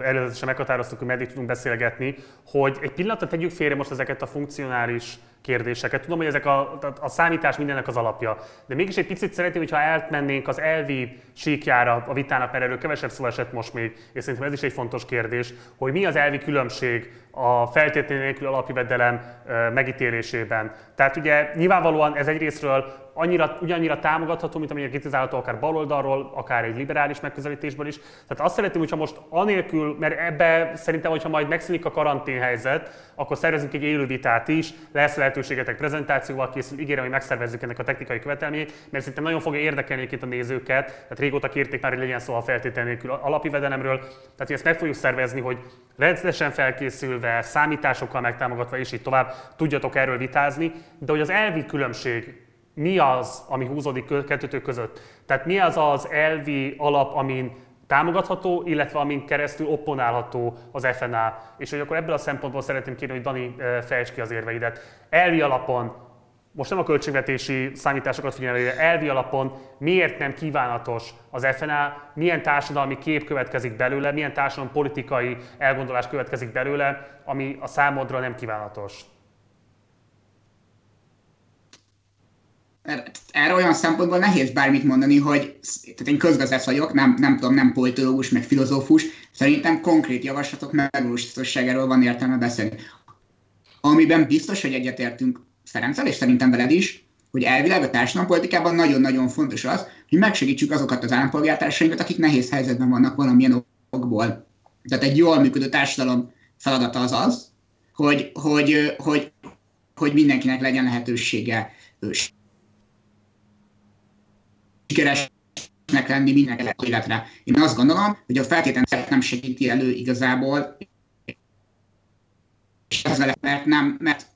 előzetesen meghatároztuk, hogy meddig tudunk beszélgetni, hogy egy pillanatra tegyük félre most ezeket a funkcionális kérdéseket. Tudom, hogy ezek a, a számítás mindennek az alapja, de mégis egy picit szeretném, hogyha elmennénk az elvi síkjára a vitának, mert erről kevesebb szó esett most még, és szerintem ez is egy fontos kérdés, hogy mi az elvi különbség a feltétlenül nélkül alapjövedelem megítélésében. Tehát ugye nyilvánvalóan ez egyrésztről annyira, ugyannyira támogatható, mint amennyire kritizálható akár baloldalról, akár egy liberális megközelítésből is. Tehát azt szeretném, hogyha most anélkül, mert ebbe szerintem, hogyha majd megszűnik a karanténhelyzet, akkor szervezünk egy élő vitát is, lesz lehetőségetek prezentációval készül, ígérem, hogy megszervezzük ennek a technikai követelményét, mert szerintem nagyon fogja érdekelni a nézőket, tehát régóta kérték már, hogy legyen szó a feltétlen nélkül alapivedelemről, tehát hogy ezt meg fogjuk szervezni, hogy rendszeresen felkészülve, számításokkal megtámogatva, és így tovább tudjatok erről vitázni, de hogy az elvi különbség mi az, ami húzódik kettőtök között? Tehát mi az az elvi alap, amin támogatható, illetve amin keresztül opponálható az FNA. És hogy akkor ebből a szempontból szeretném kérni, hogy Dani fejtsd ki az érveidet. Elvi alapon, most nem a költségvetési számításokat figyelve, elvi alapon miért nem kívánatos az FNA, milyen társadalmi kép következik belőle, milyen társadalmi politikai elgondolás következik belőle, ami a számodra nem kívánatos. Erre olyan szempontból nehéz bármit mondani, hogy tehát én közgazdász vagyok, nem, nem tudom, nem politológus, meg filozófus, szerintem konkrét javaslatok megvalósíthatóságáról van értelme beszélni. Amiben biztos, hogy egyetértünk Ferenccel, és szerintem veled is, hogy elvileg a társadalompolitikában nagyon-nagyon fontos az, hogy megsegítsük azokat az állampolgártársainkat, akik nehéz helyzetben vannak valamilyen okból. Tehát egy jól működő társadalom feladata az az, hogy, hogy, hogy, hogy mindenkinek legyen lehetősége sikeresnek lenni minden életre. Én azt gondolom, hogy a feltétlen nem segíti elő igazából, és ez vele, mert nem, mert,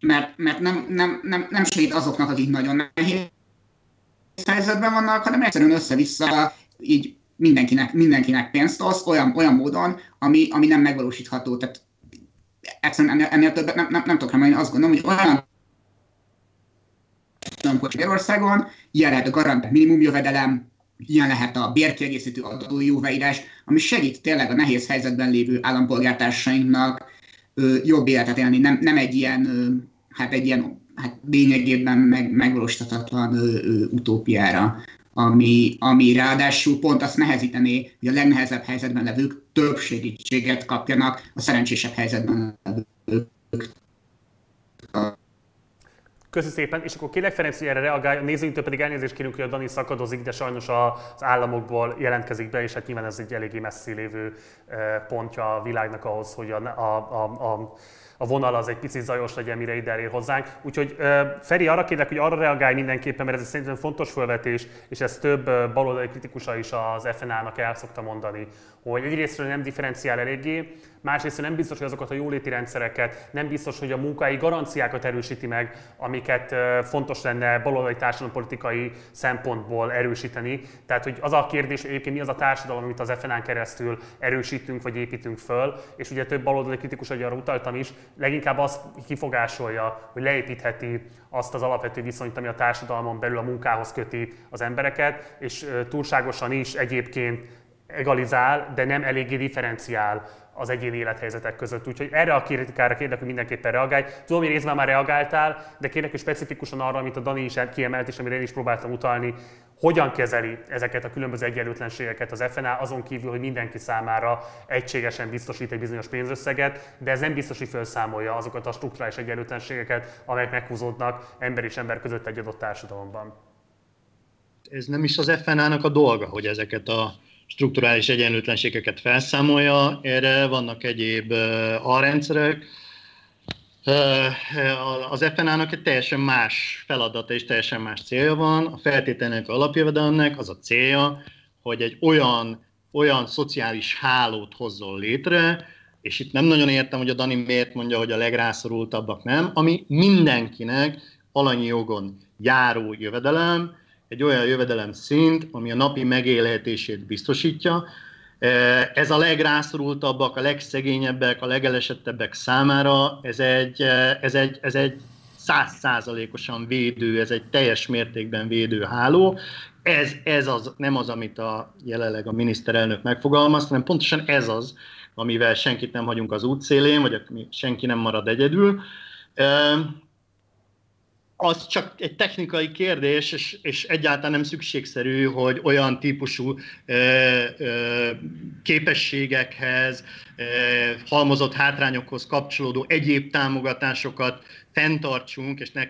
mert, mert nem, nem, nem, nem segít azoknak, akik nagyon nehéz helyzetben vannak, hanem egyszerűen össze-vissza így mindenkinek, mindenkinek pénzt osz olyan, olyan módon, ami, ami nem megvalósítható. Tehát egyszerűen ennél, ennél többet nem, nem, nem tudok remélni, azt gondolom, hogy olyan Magyarországon, ilyen lehet a garantált minimumjövedelem, ilyen lehet a bérkiegészítő adójóváírás, ami segít tényleg a nehéz helyzetben lévő állampolgártársainknak ö, jobb életet élni, nem, nem egy ilyen, ö, hát egy ilyen hát lényegében meg, megvalósíthatatlan utópiára, ami, ami ráadásul pont azt nehezítené, hogy a legnehezebb helyzetben levők több segítséget kapjanak a szerencsésebb helyzetben levők Köszönöm szépen, és akkor kérlek Ferenc, hogy erre reagálj, a nézőinktől pedig elnézést kérünk, hogy a Dani szakadozik, de sajnos az államokból jelentkezik be, és hát nyilván ez egy eléggé messzi lévő pontja a világnak ahhoz, hogy a, a, a, a a vonal az egy picit zajos legyen, mire ide elér hozzánk. Úgyhogy Feri, arra kérlek, hogy arra reagálj mindenképpen, mert ez szerintem fontos felvetés, és ez több baloldali kritikusa is az FNA-nak el szokta mondani, hogy egyrésztről nem differenciál eléggé, másrészt nem biztos, hogy azokat a jóléti rendszereket, nem biztos, hogy a munkai garanciákat erősíti meg, amiket fontos lenne baloldali társadalompolitikai szempontból erősíteni. Tehát, hogy az a kérdés, hogy egyébként mi az a társadalom, amit az FNA-n keresztül erősítünk vagy építünk föl, és ugye több baloldali kritikus, arra utaltam is, leginkább azt kifogásolja, hogy leépítheti azt az alapvető viszonyt, ami a társadalmon belül a munkához köti az embereket, és túlságosan is egyébként egalizál, de nem eléggé differenciál az egyéni élethelyzetek között. Úgyhogy erre a kritikára kérlek, hogy mindenképpen reagálj. Tudom, hogy részben már reagáltál, de kérlek, hogy specifikusan arra, amit a Dani is kiemelt, és amire én is próbáltam utalni, hogyan kezeli ezeket a különböző egyenlőtlenségeket az FNA, azon kívül, hogy mindenki számára egységesen biztosít egy bizonyos pénzösszeget, de ez nem biztos, hogy felszámolja azokat a strukturális egyenlőtlenségeket, amelyek meghúzódnak ember és ember között egy adott társadalomban. Ez nem is az FNA-nak a dolga, hogy ezeket a strukturális egyenlőtlenségeket felszámolja, erre vannak egyéb alrendszerek. Az FNA-nak egy teljesen más feladata és teljesen más célja van. A feltételnek alapjövedelemnek az a célja, hogy egy olyan, olyan szociális hálót hozzon létre, és itt nem nagyon értem, hogy a Dani miért mondja, hogy a legrászorultabbak nem, ami mindenkinek alanyi jogon járó jövedelem, egy olyan jövedelem szint, ami a napi megélhetését biztosítja. E, ez a legrászorultabbak, a legszegényebbek, a legelesettebbek számára ez egy, e, ez egy, ez egy százszázalékosan védő, ez egy teljes mértékben védő háló. Ez, ez az, nem az, amit a jelenleg a miniszterelnök megfogalmaz, hanem pontosan ez az, amivel senkit nem hagyunk az útszélén, vagy senki nem marad egyedül. Az csak egy technikai kérdés, és, és egyáltalán nem szükségszerű, hogy olyan típusú ö, ö, képességekhez, ö, halmozott hátrányokhoz kapcsolódó egyéb támogatásokat fenntartsunk, és ne,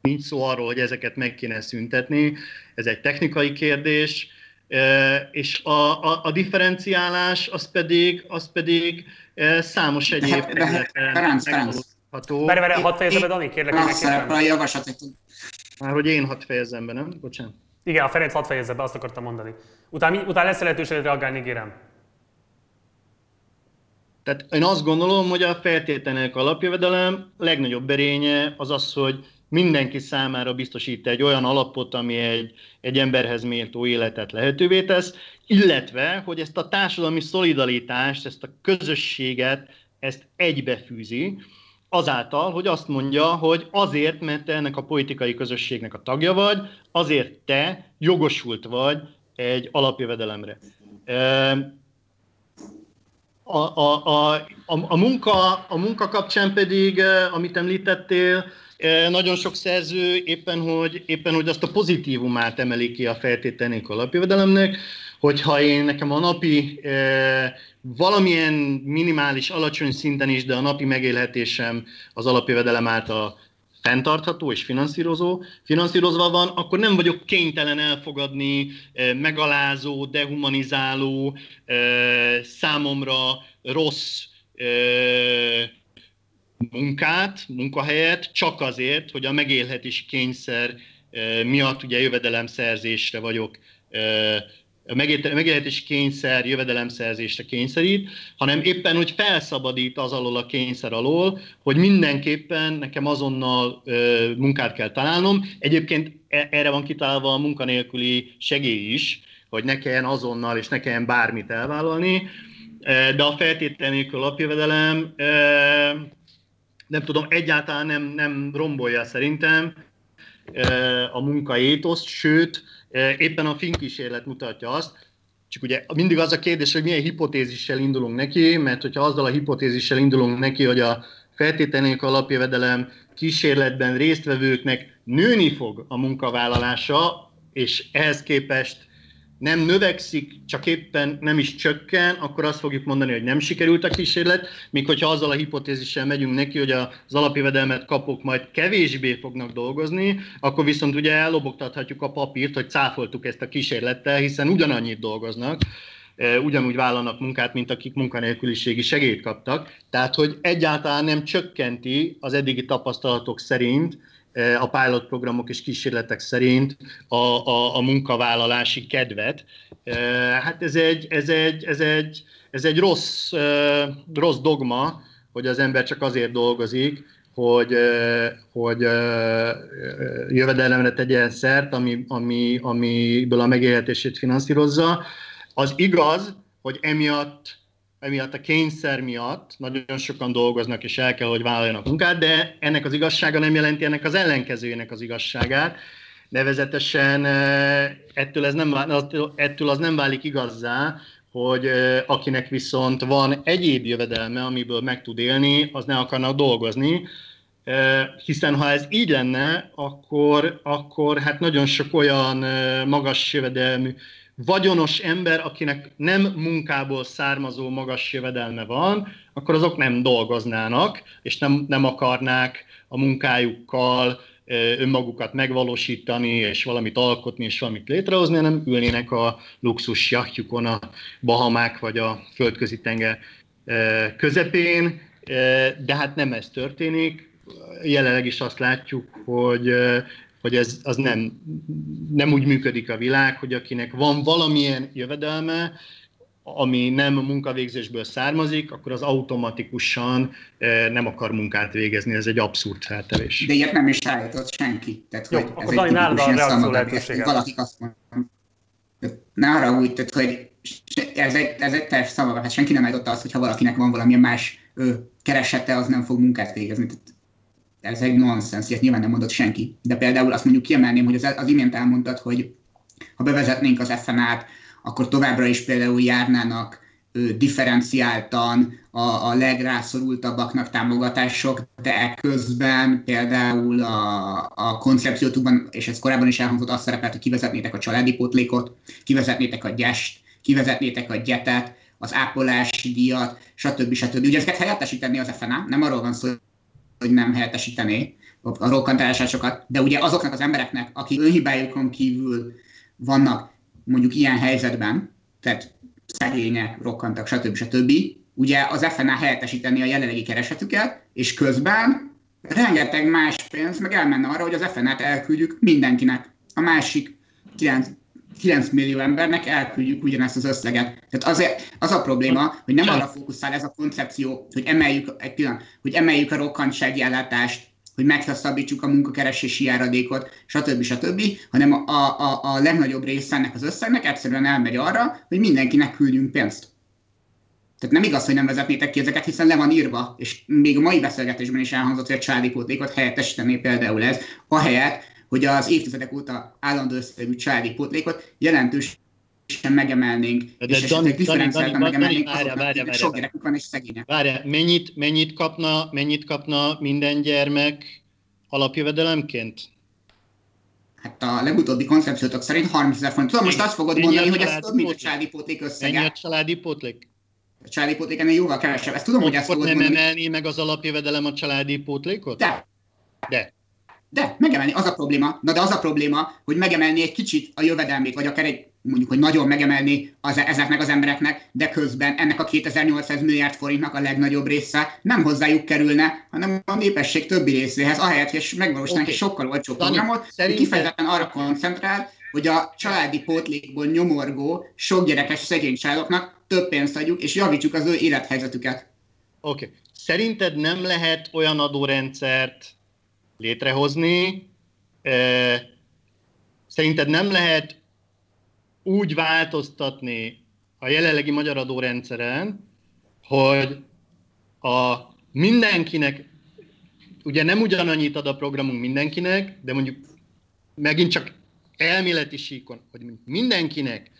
nincs szó arról, hogy ezeket meg kéne szüntetni. Ez egy technikai kérdés, ö, és a, a, a differenciálás az pedig, az pedig számos egyéb területen ható. Várj, várj, hadd fejezem be, Dani, kérlek. A javaslatot. Már hogy én hadd fejezem be, nem? Bocsánat. Igen, a Ferenc hadd fejezze be, azt akartam mondani. Utána, utána lesz lehetőség reagálni, kérem. Tehát én azt gondolom, hogy a feltételek alapjövedelem legnagyobb erénye az az, hogy mindenki számára biztosít egy olyan alapot, ami egy, egy emberhez méltó életet lehetővé tesz, illetve, hogy ezt a társadalmi szolidaritást, ezt a közösséget, ezt egybefűzi, azáltal, hogy azt mondja, hogy azért, mert te ennek a politikai közösségnek a tagja vagy, azért te jogosult vagy egy alapjövedelemre. A, a, a, a, a, munka, a munka kapcsán pedig, amit említettél, nagyon sok szerző éppen hogy, éppen, hogy azt a pozitívumát emeli ki a feltételnék alapjövedelemnek, hogyha én nekem a napi valamilyen minimális, alacsony szinten is, de a napi megélhetésem az alapjövedelem által fenntartható és finanszírozó, finanszírozva van, akkor nem vagyok kénytelen elfogadni megalázó, dehumanizáló, számomra rossz munkát, munkahelyet, csak azért, hogy a megélhetési kényszer miatt ugye jövedelemszerzésre vagyok megélhetési kényszer jövedelemszerzésre kényszerít, hanem éppen, hogy felszabadít az alól a kényszer alól, hogy mindenképpen nekem azonnal ö, munkát kell találnom. Egyébként e, erre van kitalálva a munkanélküli segély is, hogy ne kelljen azonnal és ne kelljen bármit elvállalni, de a feltétel nélkül alapjövedelem nem tudom, egyáltalán nem, nem rombolja szerintem a munkaétoszt, sőt, éppen a Fink kísérlet mutatja azt, csak ugye mindig az a kérdés, hogy milyen hipotézissel indulunk neki, mert hogyha azzal a hipotézissel indulunk neki, hogy a feltételnék alapjövedelem kísérletben résztvevőknek nőni fog a munkavállalása, és ehhez képest nem növekszik, csak éppen nem is csökken, akkor azt fogjuk mondani, hogy nem sikerült a kísérlet, míg hogyha azzal a hipotézissel megyünk neki, hogy az alapjövedelmet kapok majd kevésbé fognak dolgozni, akkor viszont ugye ellobogtathatjuk a papírt, hogy cáfoltuk ezt a kísérlettel, hiszen ugyanannyit dolgoznak. ugyanúgy vállalnak munkát, mint akik munkanélküliségi segélyt kaptak. Tehát, hogy egyáltalán nem csökkenti az eddigi tapasztalatok szerint a pilot programok és kísérletek szerint a, a, a munkavállalási kedvet. Hát ez egy, ez egy, ez egy, ez egy rossz, rossz dogma, hogy az ember csak azért dolgozik, hogy, hogy jövedelemre tegyen szert, ami, ami, amiből a megélhetését finanszírozza. Az igaz, hogy emiatt emiatt a kényszer miatt nagyon sokan dolgoznak, és el kell, hogy vállaljanak munkát, de ennek az igazsága nem jelenti ennek az ellenkezőjének az igazságát. Nevezetesen ettől, ez nem, ettől az nem válik igazzá, hogy akinek viszont van egyéb jövedelme, amiből meg tud élni, az ne akarna dolgozni, hiszen ha ez így lenne, akkor, akkor hát nagyon sok olyan magas jövedelmű vagyonos ember, akinek nem munkából származó magas jövedelme van, akkor azok nem dolgoznának, és nem, nem akarnák a munkájukkal önmagukat megvalósítani, és valamit alkotni, és valamit létrehozni, hanem ülnének a luxus jachtjukon a Bahamák vagy a földközi tenger közepén, de hát nem ez történik. Jelenleg is azt látjuk, hogy hogy ez az nem, nem úgy működik a világ, hogy akinek van valamilyen jövedelme, ami nem munkavégzésből származik, akkor az automatikusan eh, nem akar munkát végezni. Ez egy abszurd feltevés. De ilyet nem is állított senki. Tehát, Jó, hogy akkor ez Dani, nálad a reakció lehetőséget. Valaki azt mondja, ne arra úgy, tehát, hogy ez egy, ez egy teljes szava, hát senki nem állította azt, hogy ha valakinek van valamilyen más ő, keresete, az nem fog munkát végezni. Tehát ez egy nonsens, ilyet nyilván nem mondott senki. De például azt mondjuk kiemelném, hogy az, az imént elmondtad, hogy ha bevezetnénk az FNA-t, akkor továbbra is például járnának ő, differenciáltan a, a legrászorultabbaknak támogatások, de közben például a, a koncepciótukban, és ez korábban is elhangzott, azt szerepelt, hogy kivezetnétek a családi pótlékot, kivezetnétek a gyest, kivezetnétek a gyetet, az ápolási díjat, stb. stb. Ugye ezeket helyettesíteni az FNA, nem arról van szó, hogy nem helyettesítené a rokkantársásokat, de ugye azoknak az embereknek, akik önhibájukon kívül vannak mondjuk ilyen helyzetben, tehát szegények, rokkantak, stb. stb., ugye az FNA helyettesíteni a jelenlegi keresetüket, és közben rengeteg más pénz meg elmenne arra, hogy az FNA-t elküldjük mindenkinek. A másik 9, 9 millió embernek elküldjük ugyanezt az összeget. Tehát azért az a probléma, hogy nem arra fókuszál ez a koncepció, hogy emeljük, egy pillanat, hogy emeljük a rokkantsági ellátást, hogy meghosszabbítsuk a munkakeresési járadékot, stb. stb., hanem a, a, a legnagyobb része ennek az összegnek egyszerűen elmegy arra, hogy mindenkinek küldjünk pénzt. Tehát nem igaz, hogy nem vezetnétek ki ezeket, hiszen le van írva, és még a mai beszélgetésben is elhangzott, hogy a családi pótlékot helyettesítené például ez, ahelyett, hogy az évtizedek óta állandó összegű családi pótlékot jelentősen megemelnénk, de és esetleg differenciáltan megemelnénk várja, várja, várja, sok gyerekük van és szegények. Várja, mennyit, mennyit, kapna, mennyit kapna minden gyermek alapjövedelemként? Hát a legutóbbi koncepciótok szerint 30 ezer forint. Tudom, most azt fogod mennyi mondani, hogy ez több, mint a családi pótlék összege. Mennyi a családi pótlék? A családi pótlék ennél jóval kevesebb. Ezt tudom, hogy, hogy ezt fogod nem mondani. emelni meg az alapjövedelem a családi pótlékot? De. De. De, megemelni, az a probléma. Na de az a probléma, hogy megemelni egy kicsit a jövedelmét, vagy akár egy, mondjuk, hogy nagyon megemelni az, ezeknek az embereknek, de közben ennek a 2800 milliárd forintnak a legnagyobb része nem hozzájuk kerülne, hanem a népesség többi részéhez, ahelyett, hogy megvalósítanánk okay. egy sokkal olcsóbb programot, hogy kifejezetten arra koncentrál, hogy a családi pótlékból nyomorgó, sok gyerekes szegény családoknak több pénzt adjuk, és javítsuk az ő élethelyzetüket. Oké. Okay. Szerinted nem lehet olyan adórendszert létrehozni. Szerinted nem lehet úgy változtatni a jelenlegi magyar adórendszeren, hogy a mindenkinek, ugye nem ugyanannyit ad a programunk mindenkinek, de mondjuk megint csak elméleti síkon, hogy mindenkinek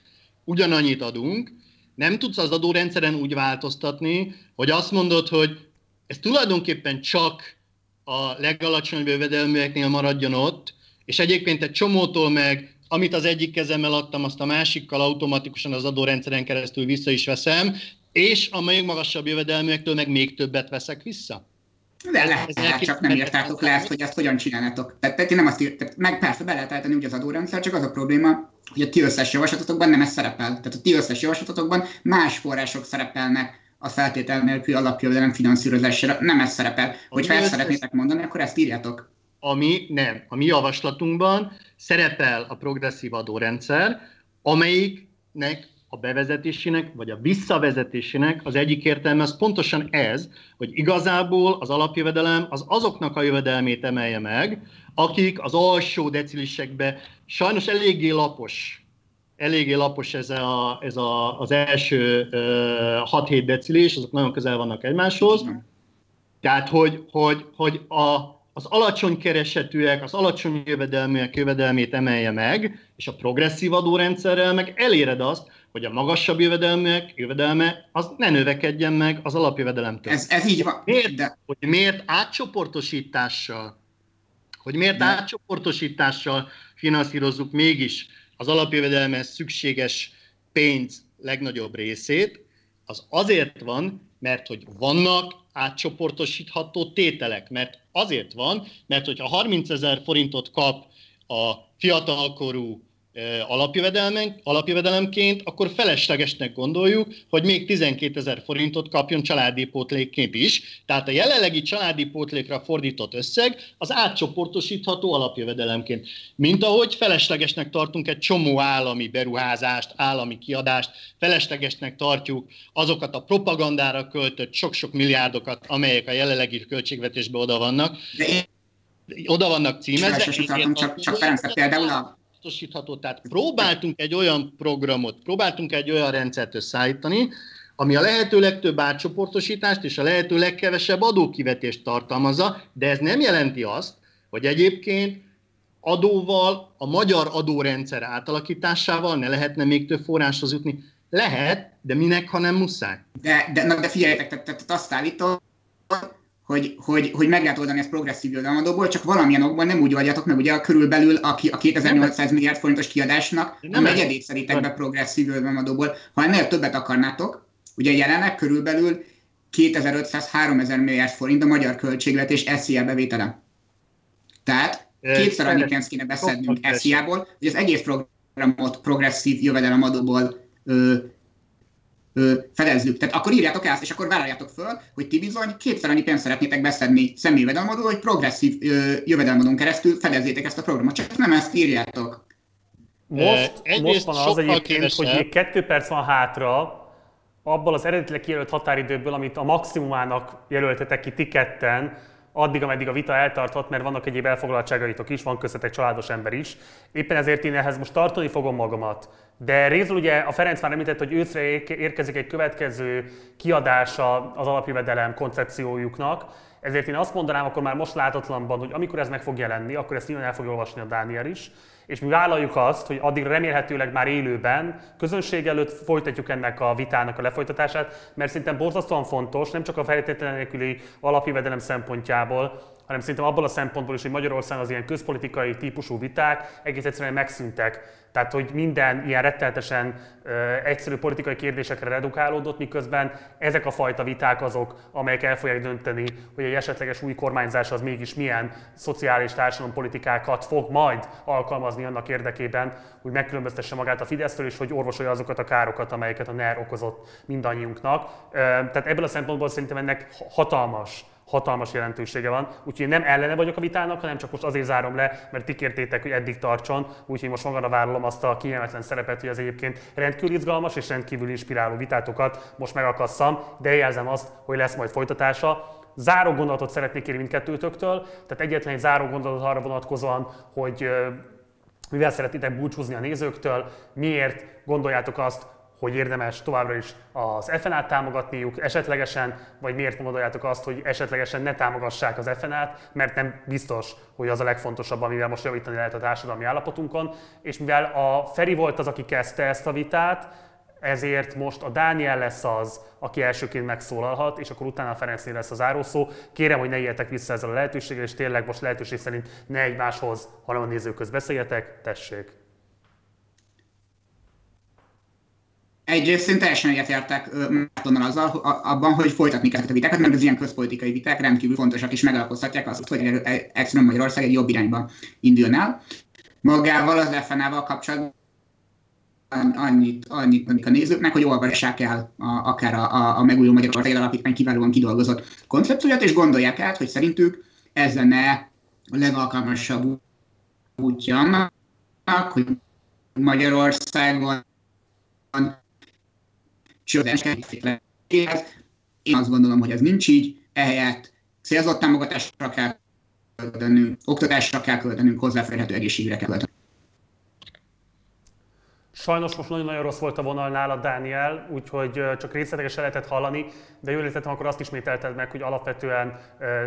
ugyanannyit adunk, nem tudsz az adórendszeren úgy változtatni, hogy azt mondod, hogy ez tulajdonképpen csak a legalacsonyabb jövedelműeknél maradjon ott, és egyébként egy csomótól meg, amit az egyik kezemmel adtam, azt a másikkal automatikusan az adórendszeren keresztül vissza is veszem, és a még magasabb jövedelműektől meg még többet veszek vissza? De lehet, lehet csak nem írtátok le ezt, hogy ezt hogyan csinálnátok. Tehát, tehát nem azt írt, tehát meg persze be lehet állítani úgy az adórendszer, csak az a probléma, hogy a ti összes javaslatotokban nem ez szerepel. Tehát a ti összes javaslatotokban más források szerepelnek a feltétel nélkül alapjövedelem finanszírozására. Nem ez szerepel. Hogyha ezt szeretnétek mondani, akkor ezt írjátok. Ami nem. A mi javaslatunkban szerepel a progresszív adórendszer, amelyiknek a bevezetésének, vagy a visszavezetésének az egyik értelme az pontosan ez, hogy igazából az alapjövedelem az azoknak a jövedelmét emelje meg, akik az alsó decilisekbe sajnos eléggé lapos, eléggé lapos ez, a, ez a, az első uh, 6-7 decilis, azok nagyon közel vannak egymáshoz. Tehát, hogy, hogy, hogy a, az alacsony keresetűek, az alacsony jövedelműek jövedelmét emelje meg, és a progresszív adórendszerrel meg eléred azt, hogy a magasabb jövedelmek, jövedelme az ne növekedjen meg az alapjövedelemtől. Ez, ez így van. Miért, de... Hogy miért átcsoportosítással, hogy miért de... átcsoportosítással finanszírozzuk mégis az alapjövedelmez szükséges pénz legnagyobb részét, az azért van, mert hogy vannak átcsoportosítható tételek, mert azért van, mert hogyha 30 ezer forintot kap a fiatalkorú alapjövedelemként, akkor feleslegesnek gondoljuk, hogy még 12 ezer forintot kapjon családi pótlékként is. Tehát a jelenlegi családi pótlékra fordított összeg az átcsoportosítható alapjövedelemként. Mint ahogy feleslegesnek tartunk egy csomó állami beruházást, állami kiadást, feleslegesnek tartjuk azokat a propagandára költött sok-sok milliárdokat, amelyek a jelenlegi költségvetésben oda vannak. De. Oda vannak címezve. Csak, csak Ferenc, például a biztosítható. Tehát próbáltunk egy olyan programot, próbáltunk egy olyan rendszert összeállítani, ami a lehető legtöbb átcsoportosítást és a lehető legkevesebb adókivetést tartalmazza, de ez nem jelenti azt, hogy egyébként adóval, a magyar adórendszer átalakításával ne lehetne még több forráshoz jutni. Lehet, de minek, ha nem muszáj? De, de, na, de figyeljetek, tehát, tehát azt állítom, hogy, hogy, hogy meg lehet oldani ezt progresszív jövedelemadóból, csak valamilyen okban nem úgy oldjátok meg, ugye a körülbelül a, a 2800 milliárd forintos kiadásnak nem a negyedét szerintem be progresszív jövedelemadóból. Ha ennél többet akarnátok, ugye jelenleg körülbelül 2500-3000 milliárd forint a magyar költségvetés SZIA bevétele. Tehát kétszer annyi pénzt kéne beszednünk SZIA-ból, hogy az egész programot progresszív jövedelemadóból ö, ö, fedezzük. Tehát akkor írjátok ezt, és akkor vállaljátok föl, hogy ti bizony kétszer annyi pénzt szeretnétek beszedni személyjövedelmadó, hogy progresszív ö, jövedelmadón keresztül fedezzétek ezt a programot. Csak nem ezt írjátok. Most, most van az egyébként, kevesebb. hogy még kettő perc van hátra, abból az eredetileg kijelölt határidőből, amit a maximumának jelöltetek ki ti ketten, addig, ameddig a vita eltarthat, mert vannak egyéb elfoglaltságaitok is, van köztetek családos ember is. Éppen ezért én ehhez most tartani fogom magamat. De részül ugye a Ferenc már említett, hogy őszre érkezik egy következő kiadása az alapjövedelem koncepciójuknak, ezért én azt mondanám akkor már most látatlanban, hogy amikor ez meg fog jelenni, akkor ezt nyilván el fogja olvasni a Dániel is, és mi vállaljuk azt, hogy addig remélhetőleg már élőben, közönség előtt folytatjuk ennek a vitának a lefolytatását, mert szerintem borzasztóan fontos, nem csak a feltétlenül nélküli alapjövedelem szempontjából, hanem szerintem abból a szempontból is, hogy Magyarországon az ilyen közpolitikai típusú viták egész egyszerűen megszűntek. Tehát, hogy minden ilyen retteltesen ö, egyszerű politikai kérdésekre redukálódott, miközben ezek a fajta viták azok, amelyek el fogják dönteni, hogy egy esetleges új kormányzás az mégis milyen szociális társadalompolitikákat fog majd alkalmazni annak érdekében, hogy megkülönböztesse magát a Fidesztől, és hogy orvosolja azokat a károkat, amelyeket a NER okozott mindannyiunknak. Tehát ebből a szempontból szerintem ennek hatalmas hatalmas jelentősége van. Úgyhogy én nem ellene vagyok a vitának, hanem csak most azért zárom le, mert ti hogy eddig tartson, úgyhogy most magamra vállalom azt a kényelmetlen szerepet, hogy az egyébként rendkívül izgalmas és rendkívül inspiráló vitátokat most megakasszam, de jelzem azt, hogy lesz majd folytatása. Záró gondolatot szeretnék kérni mindkettőtöktől, tehát egyetlen egy záró gondolatot arra vonatkozóan, hogy mivel szeretitek búcsúzni a nézőktől, miért gondoljátok azt, hogy érdemes továbbra is az FNA-t támogatniuk esetlegesen, vagy miért gondoljátok azt, hogy esetlegesen ne támogassák az FNA-t, mert nem biztos, hogy az a legfontosabb, amivel most javítani lehet a társadalmi állapotunkon. És mivel a Feri volt az, aki kezdte ezt a vitát, ezért most a Dániel lesz az, aki elsőként megszólalhat, és akkor utána a Ferencnél lesz az zárószó. Kérem, hogy ne éljetek vissza ezzel a lehetőséggel, és tényleg most lehetőség szerint ne egymáshoz, hanem a nézőköz beszéljetek. Tessék! Egyrészt én teljesen egyetértek Mártonnal azzal, abban, hogy folytatni kell a vitákat, mert az ilyen közpolitikai viták rendkívül fontosak, és megalapozhatják azt, hogy egyszerűen Magyarország egy jobb irányba indulna el. Magával az FNA-val kapcsolatban annyit, annyit a nézőknek, hogy olvassák el a, akár a, a, a megújuló Magyarország Alapítvány kiválóan kidolgozott koncepcióját, és gondolják át, hogy szerintük ez lenne a legalkalmasabb útja annak, hogy Magyarországon csődens Én azt gondolom, hogy ez nincs így, ehelyett célzott támogatásra kell költenünk, oktatásra kell költenünk, hozzáférhető egészségre kell költenünk. Sajnos most nagyon-nagyon rossz volt a vonal nála, Dániel, úgyhogy csak részletesen lehetett hallani, de jól értettem, akkor azt ismételted meg, hogy alapvetően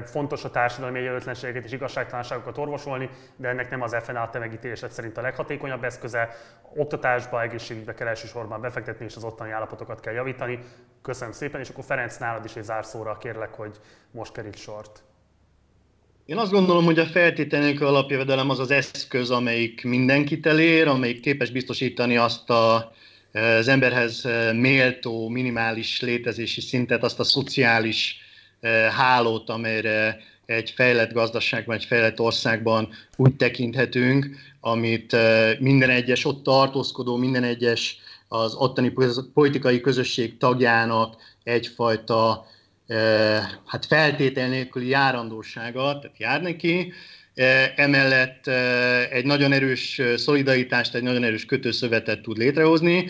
fontos a társadalmi egyenlőtlenségeket és igazságtalanságokat orvosolni, de ennek nem az FNA te szerint a leghatékonyabb eszköze. Oktatásba, egészségügybe kell elsősorban befektetni, és az ottani állapotokat kell javítani. Köszönöm szépen, és akkor Ferenc nálad is egy zárszóra kérlek, hogy most kerít sort. Én azt gondolom, hogy a feltételnélkül alapjövedelem az az eszköz, amelyik mindenkit elér, amelyik képes biztosítani azt a, az emberhez méltó, minimális létezési szintet, azt a szociális eh, hálót, amelyre egy fejlett gazdaságban, egy fejlett országban úgy tekinthetünk, amit eh, minden egyes ott tartózkodó, minden egyes az ottani politikai közösség tagjának egyfajta hát feltétel nélküli járandósága, tehát jár neki, emellett egy nagyon erős szolidaritást, egy nagyon erős kötőszövetet tud létrehozni,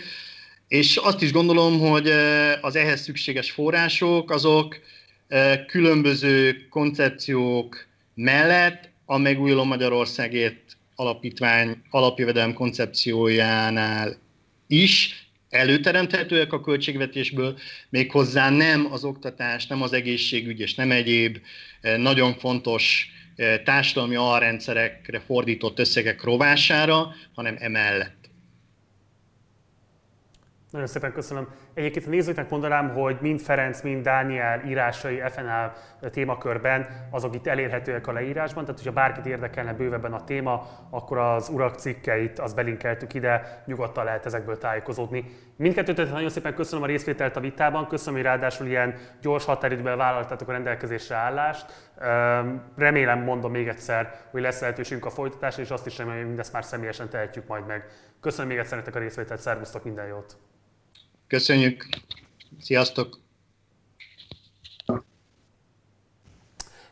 és azt is gondolom, hogy az ehhez szükséges források, azok különböző koncepciók mellett a megújuló Magyarországért alapítvány alapjövedelem koncepciójánál is előteremthetőek a költségvetésből, méghozzá nem az oktatás, nem az egészségügy és nem egyéb eh, nagyon fontos eh, társadalmi alrendszerekre fordított összegek rovására, hanem emellett. Nagyon szépen köszönöm. Egyébként a nézőknek mondanám, hogy mind Ferenc, mind Dániel írásai FNL témakörben, azok itt elérhetőek a leírásban, tehát hogyha bárkit érdekelne bővebben a téma, akkor az urak cikkeit, az belinkeltük ide, nyugodtan lehet ezekből tájékozódni. Mindkettőt nagyon szépen köszönöm a részvételt a vitában, köszönöm, hogy ráadásul ilyen gyors határidőben vállaltatok a rendelkezésre állást. Remélem, mondom még egyszer, hogy lesz lehetőségünk a folytatásra, és azt is remélem, hogy mindezt már személyesen tehetjük majd meg. Köszönöm még egyszer nektek a részvételt, szervusztok, minden jót! Köszönjük! Sziasztok!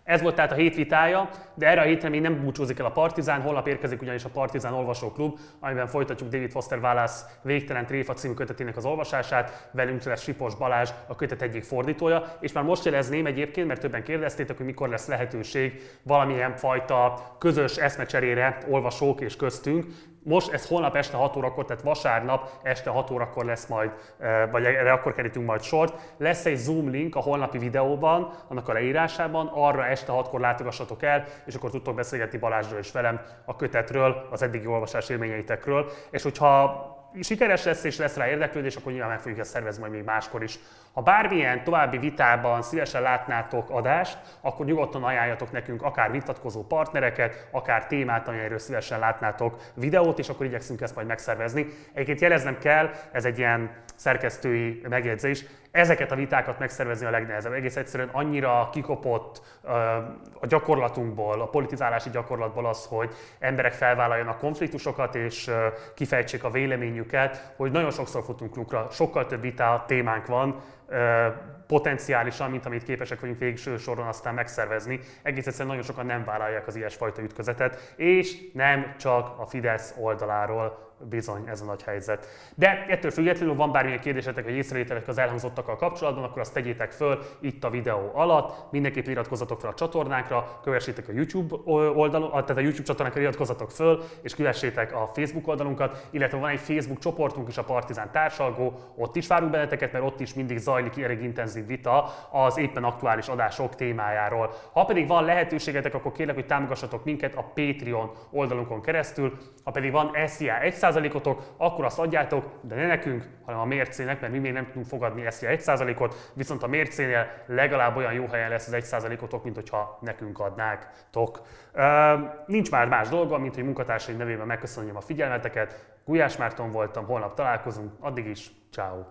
Ez volt tehát a hét vitája, de erre a hétre még nem búcsúzik el a Partizán, holnap érkezik ugyanis a Partizán Olvasóklub, amiben folytatjuk David Foster Wallace Végtelen Tréfa című kötetének az olvasását, velünk lesz Sipos Balázs, a kötet egyik fordítója, és már most jelezném egyébként, mert többen kérdeztétek, hogy mikor lesz lehetőség valamilyen fajta közös eszmecserére olvasók és köztünk, most ez holnap este 6 órakor, tehát vasárnap este 6 órakor lesz majd, vagy erre akkor kerítünk majd sort. Lesz egy Zoom link a holnapi videóban, annak a leírásában, arra este 6-kor látogassatok el, és akkor tudtok beszélgetni Balázsról és velem a kötetről, az eddigi olvasás élményeitekről. És hogyha sikeres lesz és lesz rá érdeklődés, akkor nyilván meg fogjuk ezt szervezni majd még máskor is. Ha bármilyen további vitában szívesen látnátok adást, akkor nyugodtan ajánljatok nekünk akár vitatkozó partnereket, akár témát, amelyről szívesen látnátok videót, és akkor igyekszünk ezt majd megszervezni. Egyébként jeleznem kell, ez egy ilyen szerkesztői megjegyzés, ezeket a vitákat megszervezni a legnehezebb. Egész egyszerűen annyira kikopott a gyakorlatunkból, a politizálási gyakorlatból az, hogy emberek felvállaljanak konfliktusokat és kifejtsék a véleményüket, hogy nagyon sokszor futunk lukra, sokkal több vita témánk van, potenciálisan, mint amit képesek vagyunk végső soron aztán megszervezni. Egész egyszerűen nagyon sokan nem vállalják az ilyesfajta ütközetet, és nem csak a Fidesz oldaláról bizony ez a nagy helyzet. De ettől függetlenül van bármilyen kérdésetek vagy észrevételek az elhangzottakkal kapcsolatban, akkor azt tegyétek föl itt a videó alatt. Mindenképp iratkozzatok fel a csatornánkra, kövessétek a YouTube oldalon, tehát a YouTube csatornánkra iratkozzatok föl, és kövessétek a Facebook oldalunkat, illetve van egy Facebook csoportunk is, a Partizán Társalgó, ott is várunk benneteket, mert ott is mindig zaj zajlik elég intenzív vita az éppen aktuális adások témájáról. Ha pedig van lehetőségetek, akkor kérlek, hogy támogassatok minket a Patreon oldalunkon keresztül. Ha pedig van SZIA 1%-otok, akkor azt adjátok, de ne nekünk, hanem a mércének, mert mi még nem tudunk fogadni SZIA 1%-ot, viszont a mércénél legalább olyan jó helyen lesz az 1%-otok, mint hogyha nekünk adnátok. Nincs már más dolga, mint hogy munkatársaim nevében megköszönjem a figyelmeteket. Gulyás Márton voltam, holnap találkozunk, addig is, ciao.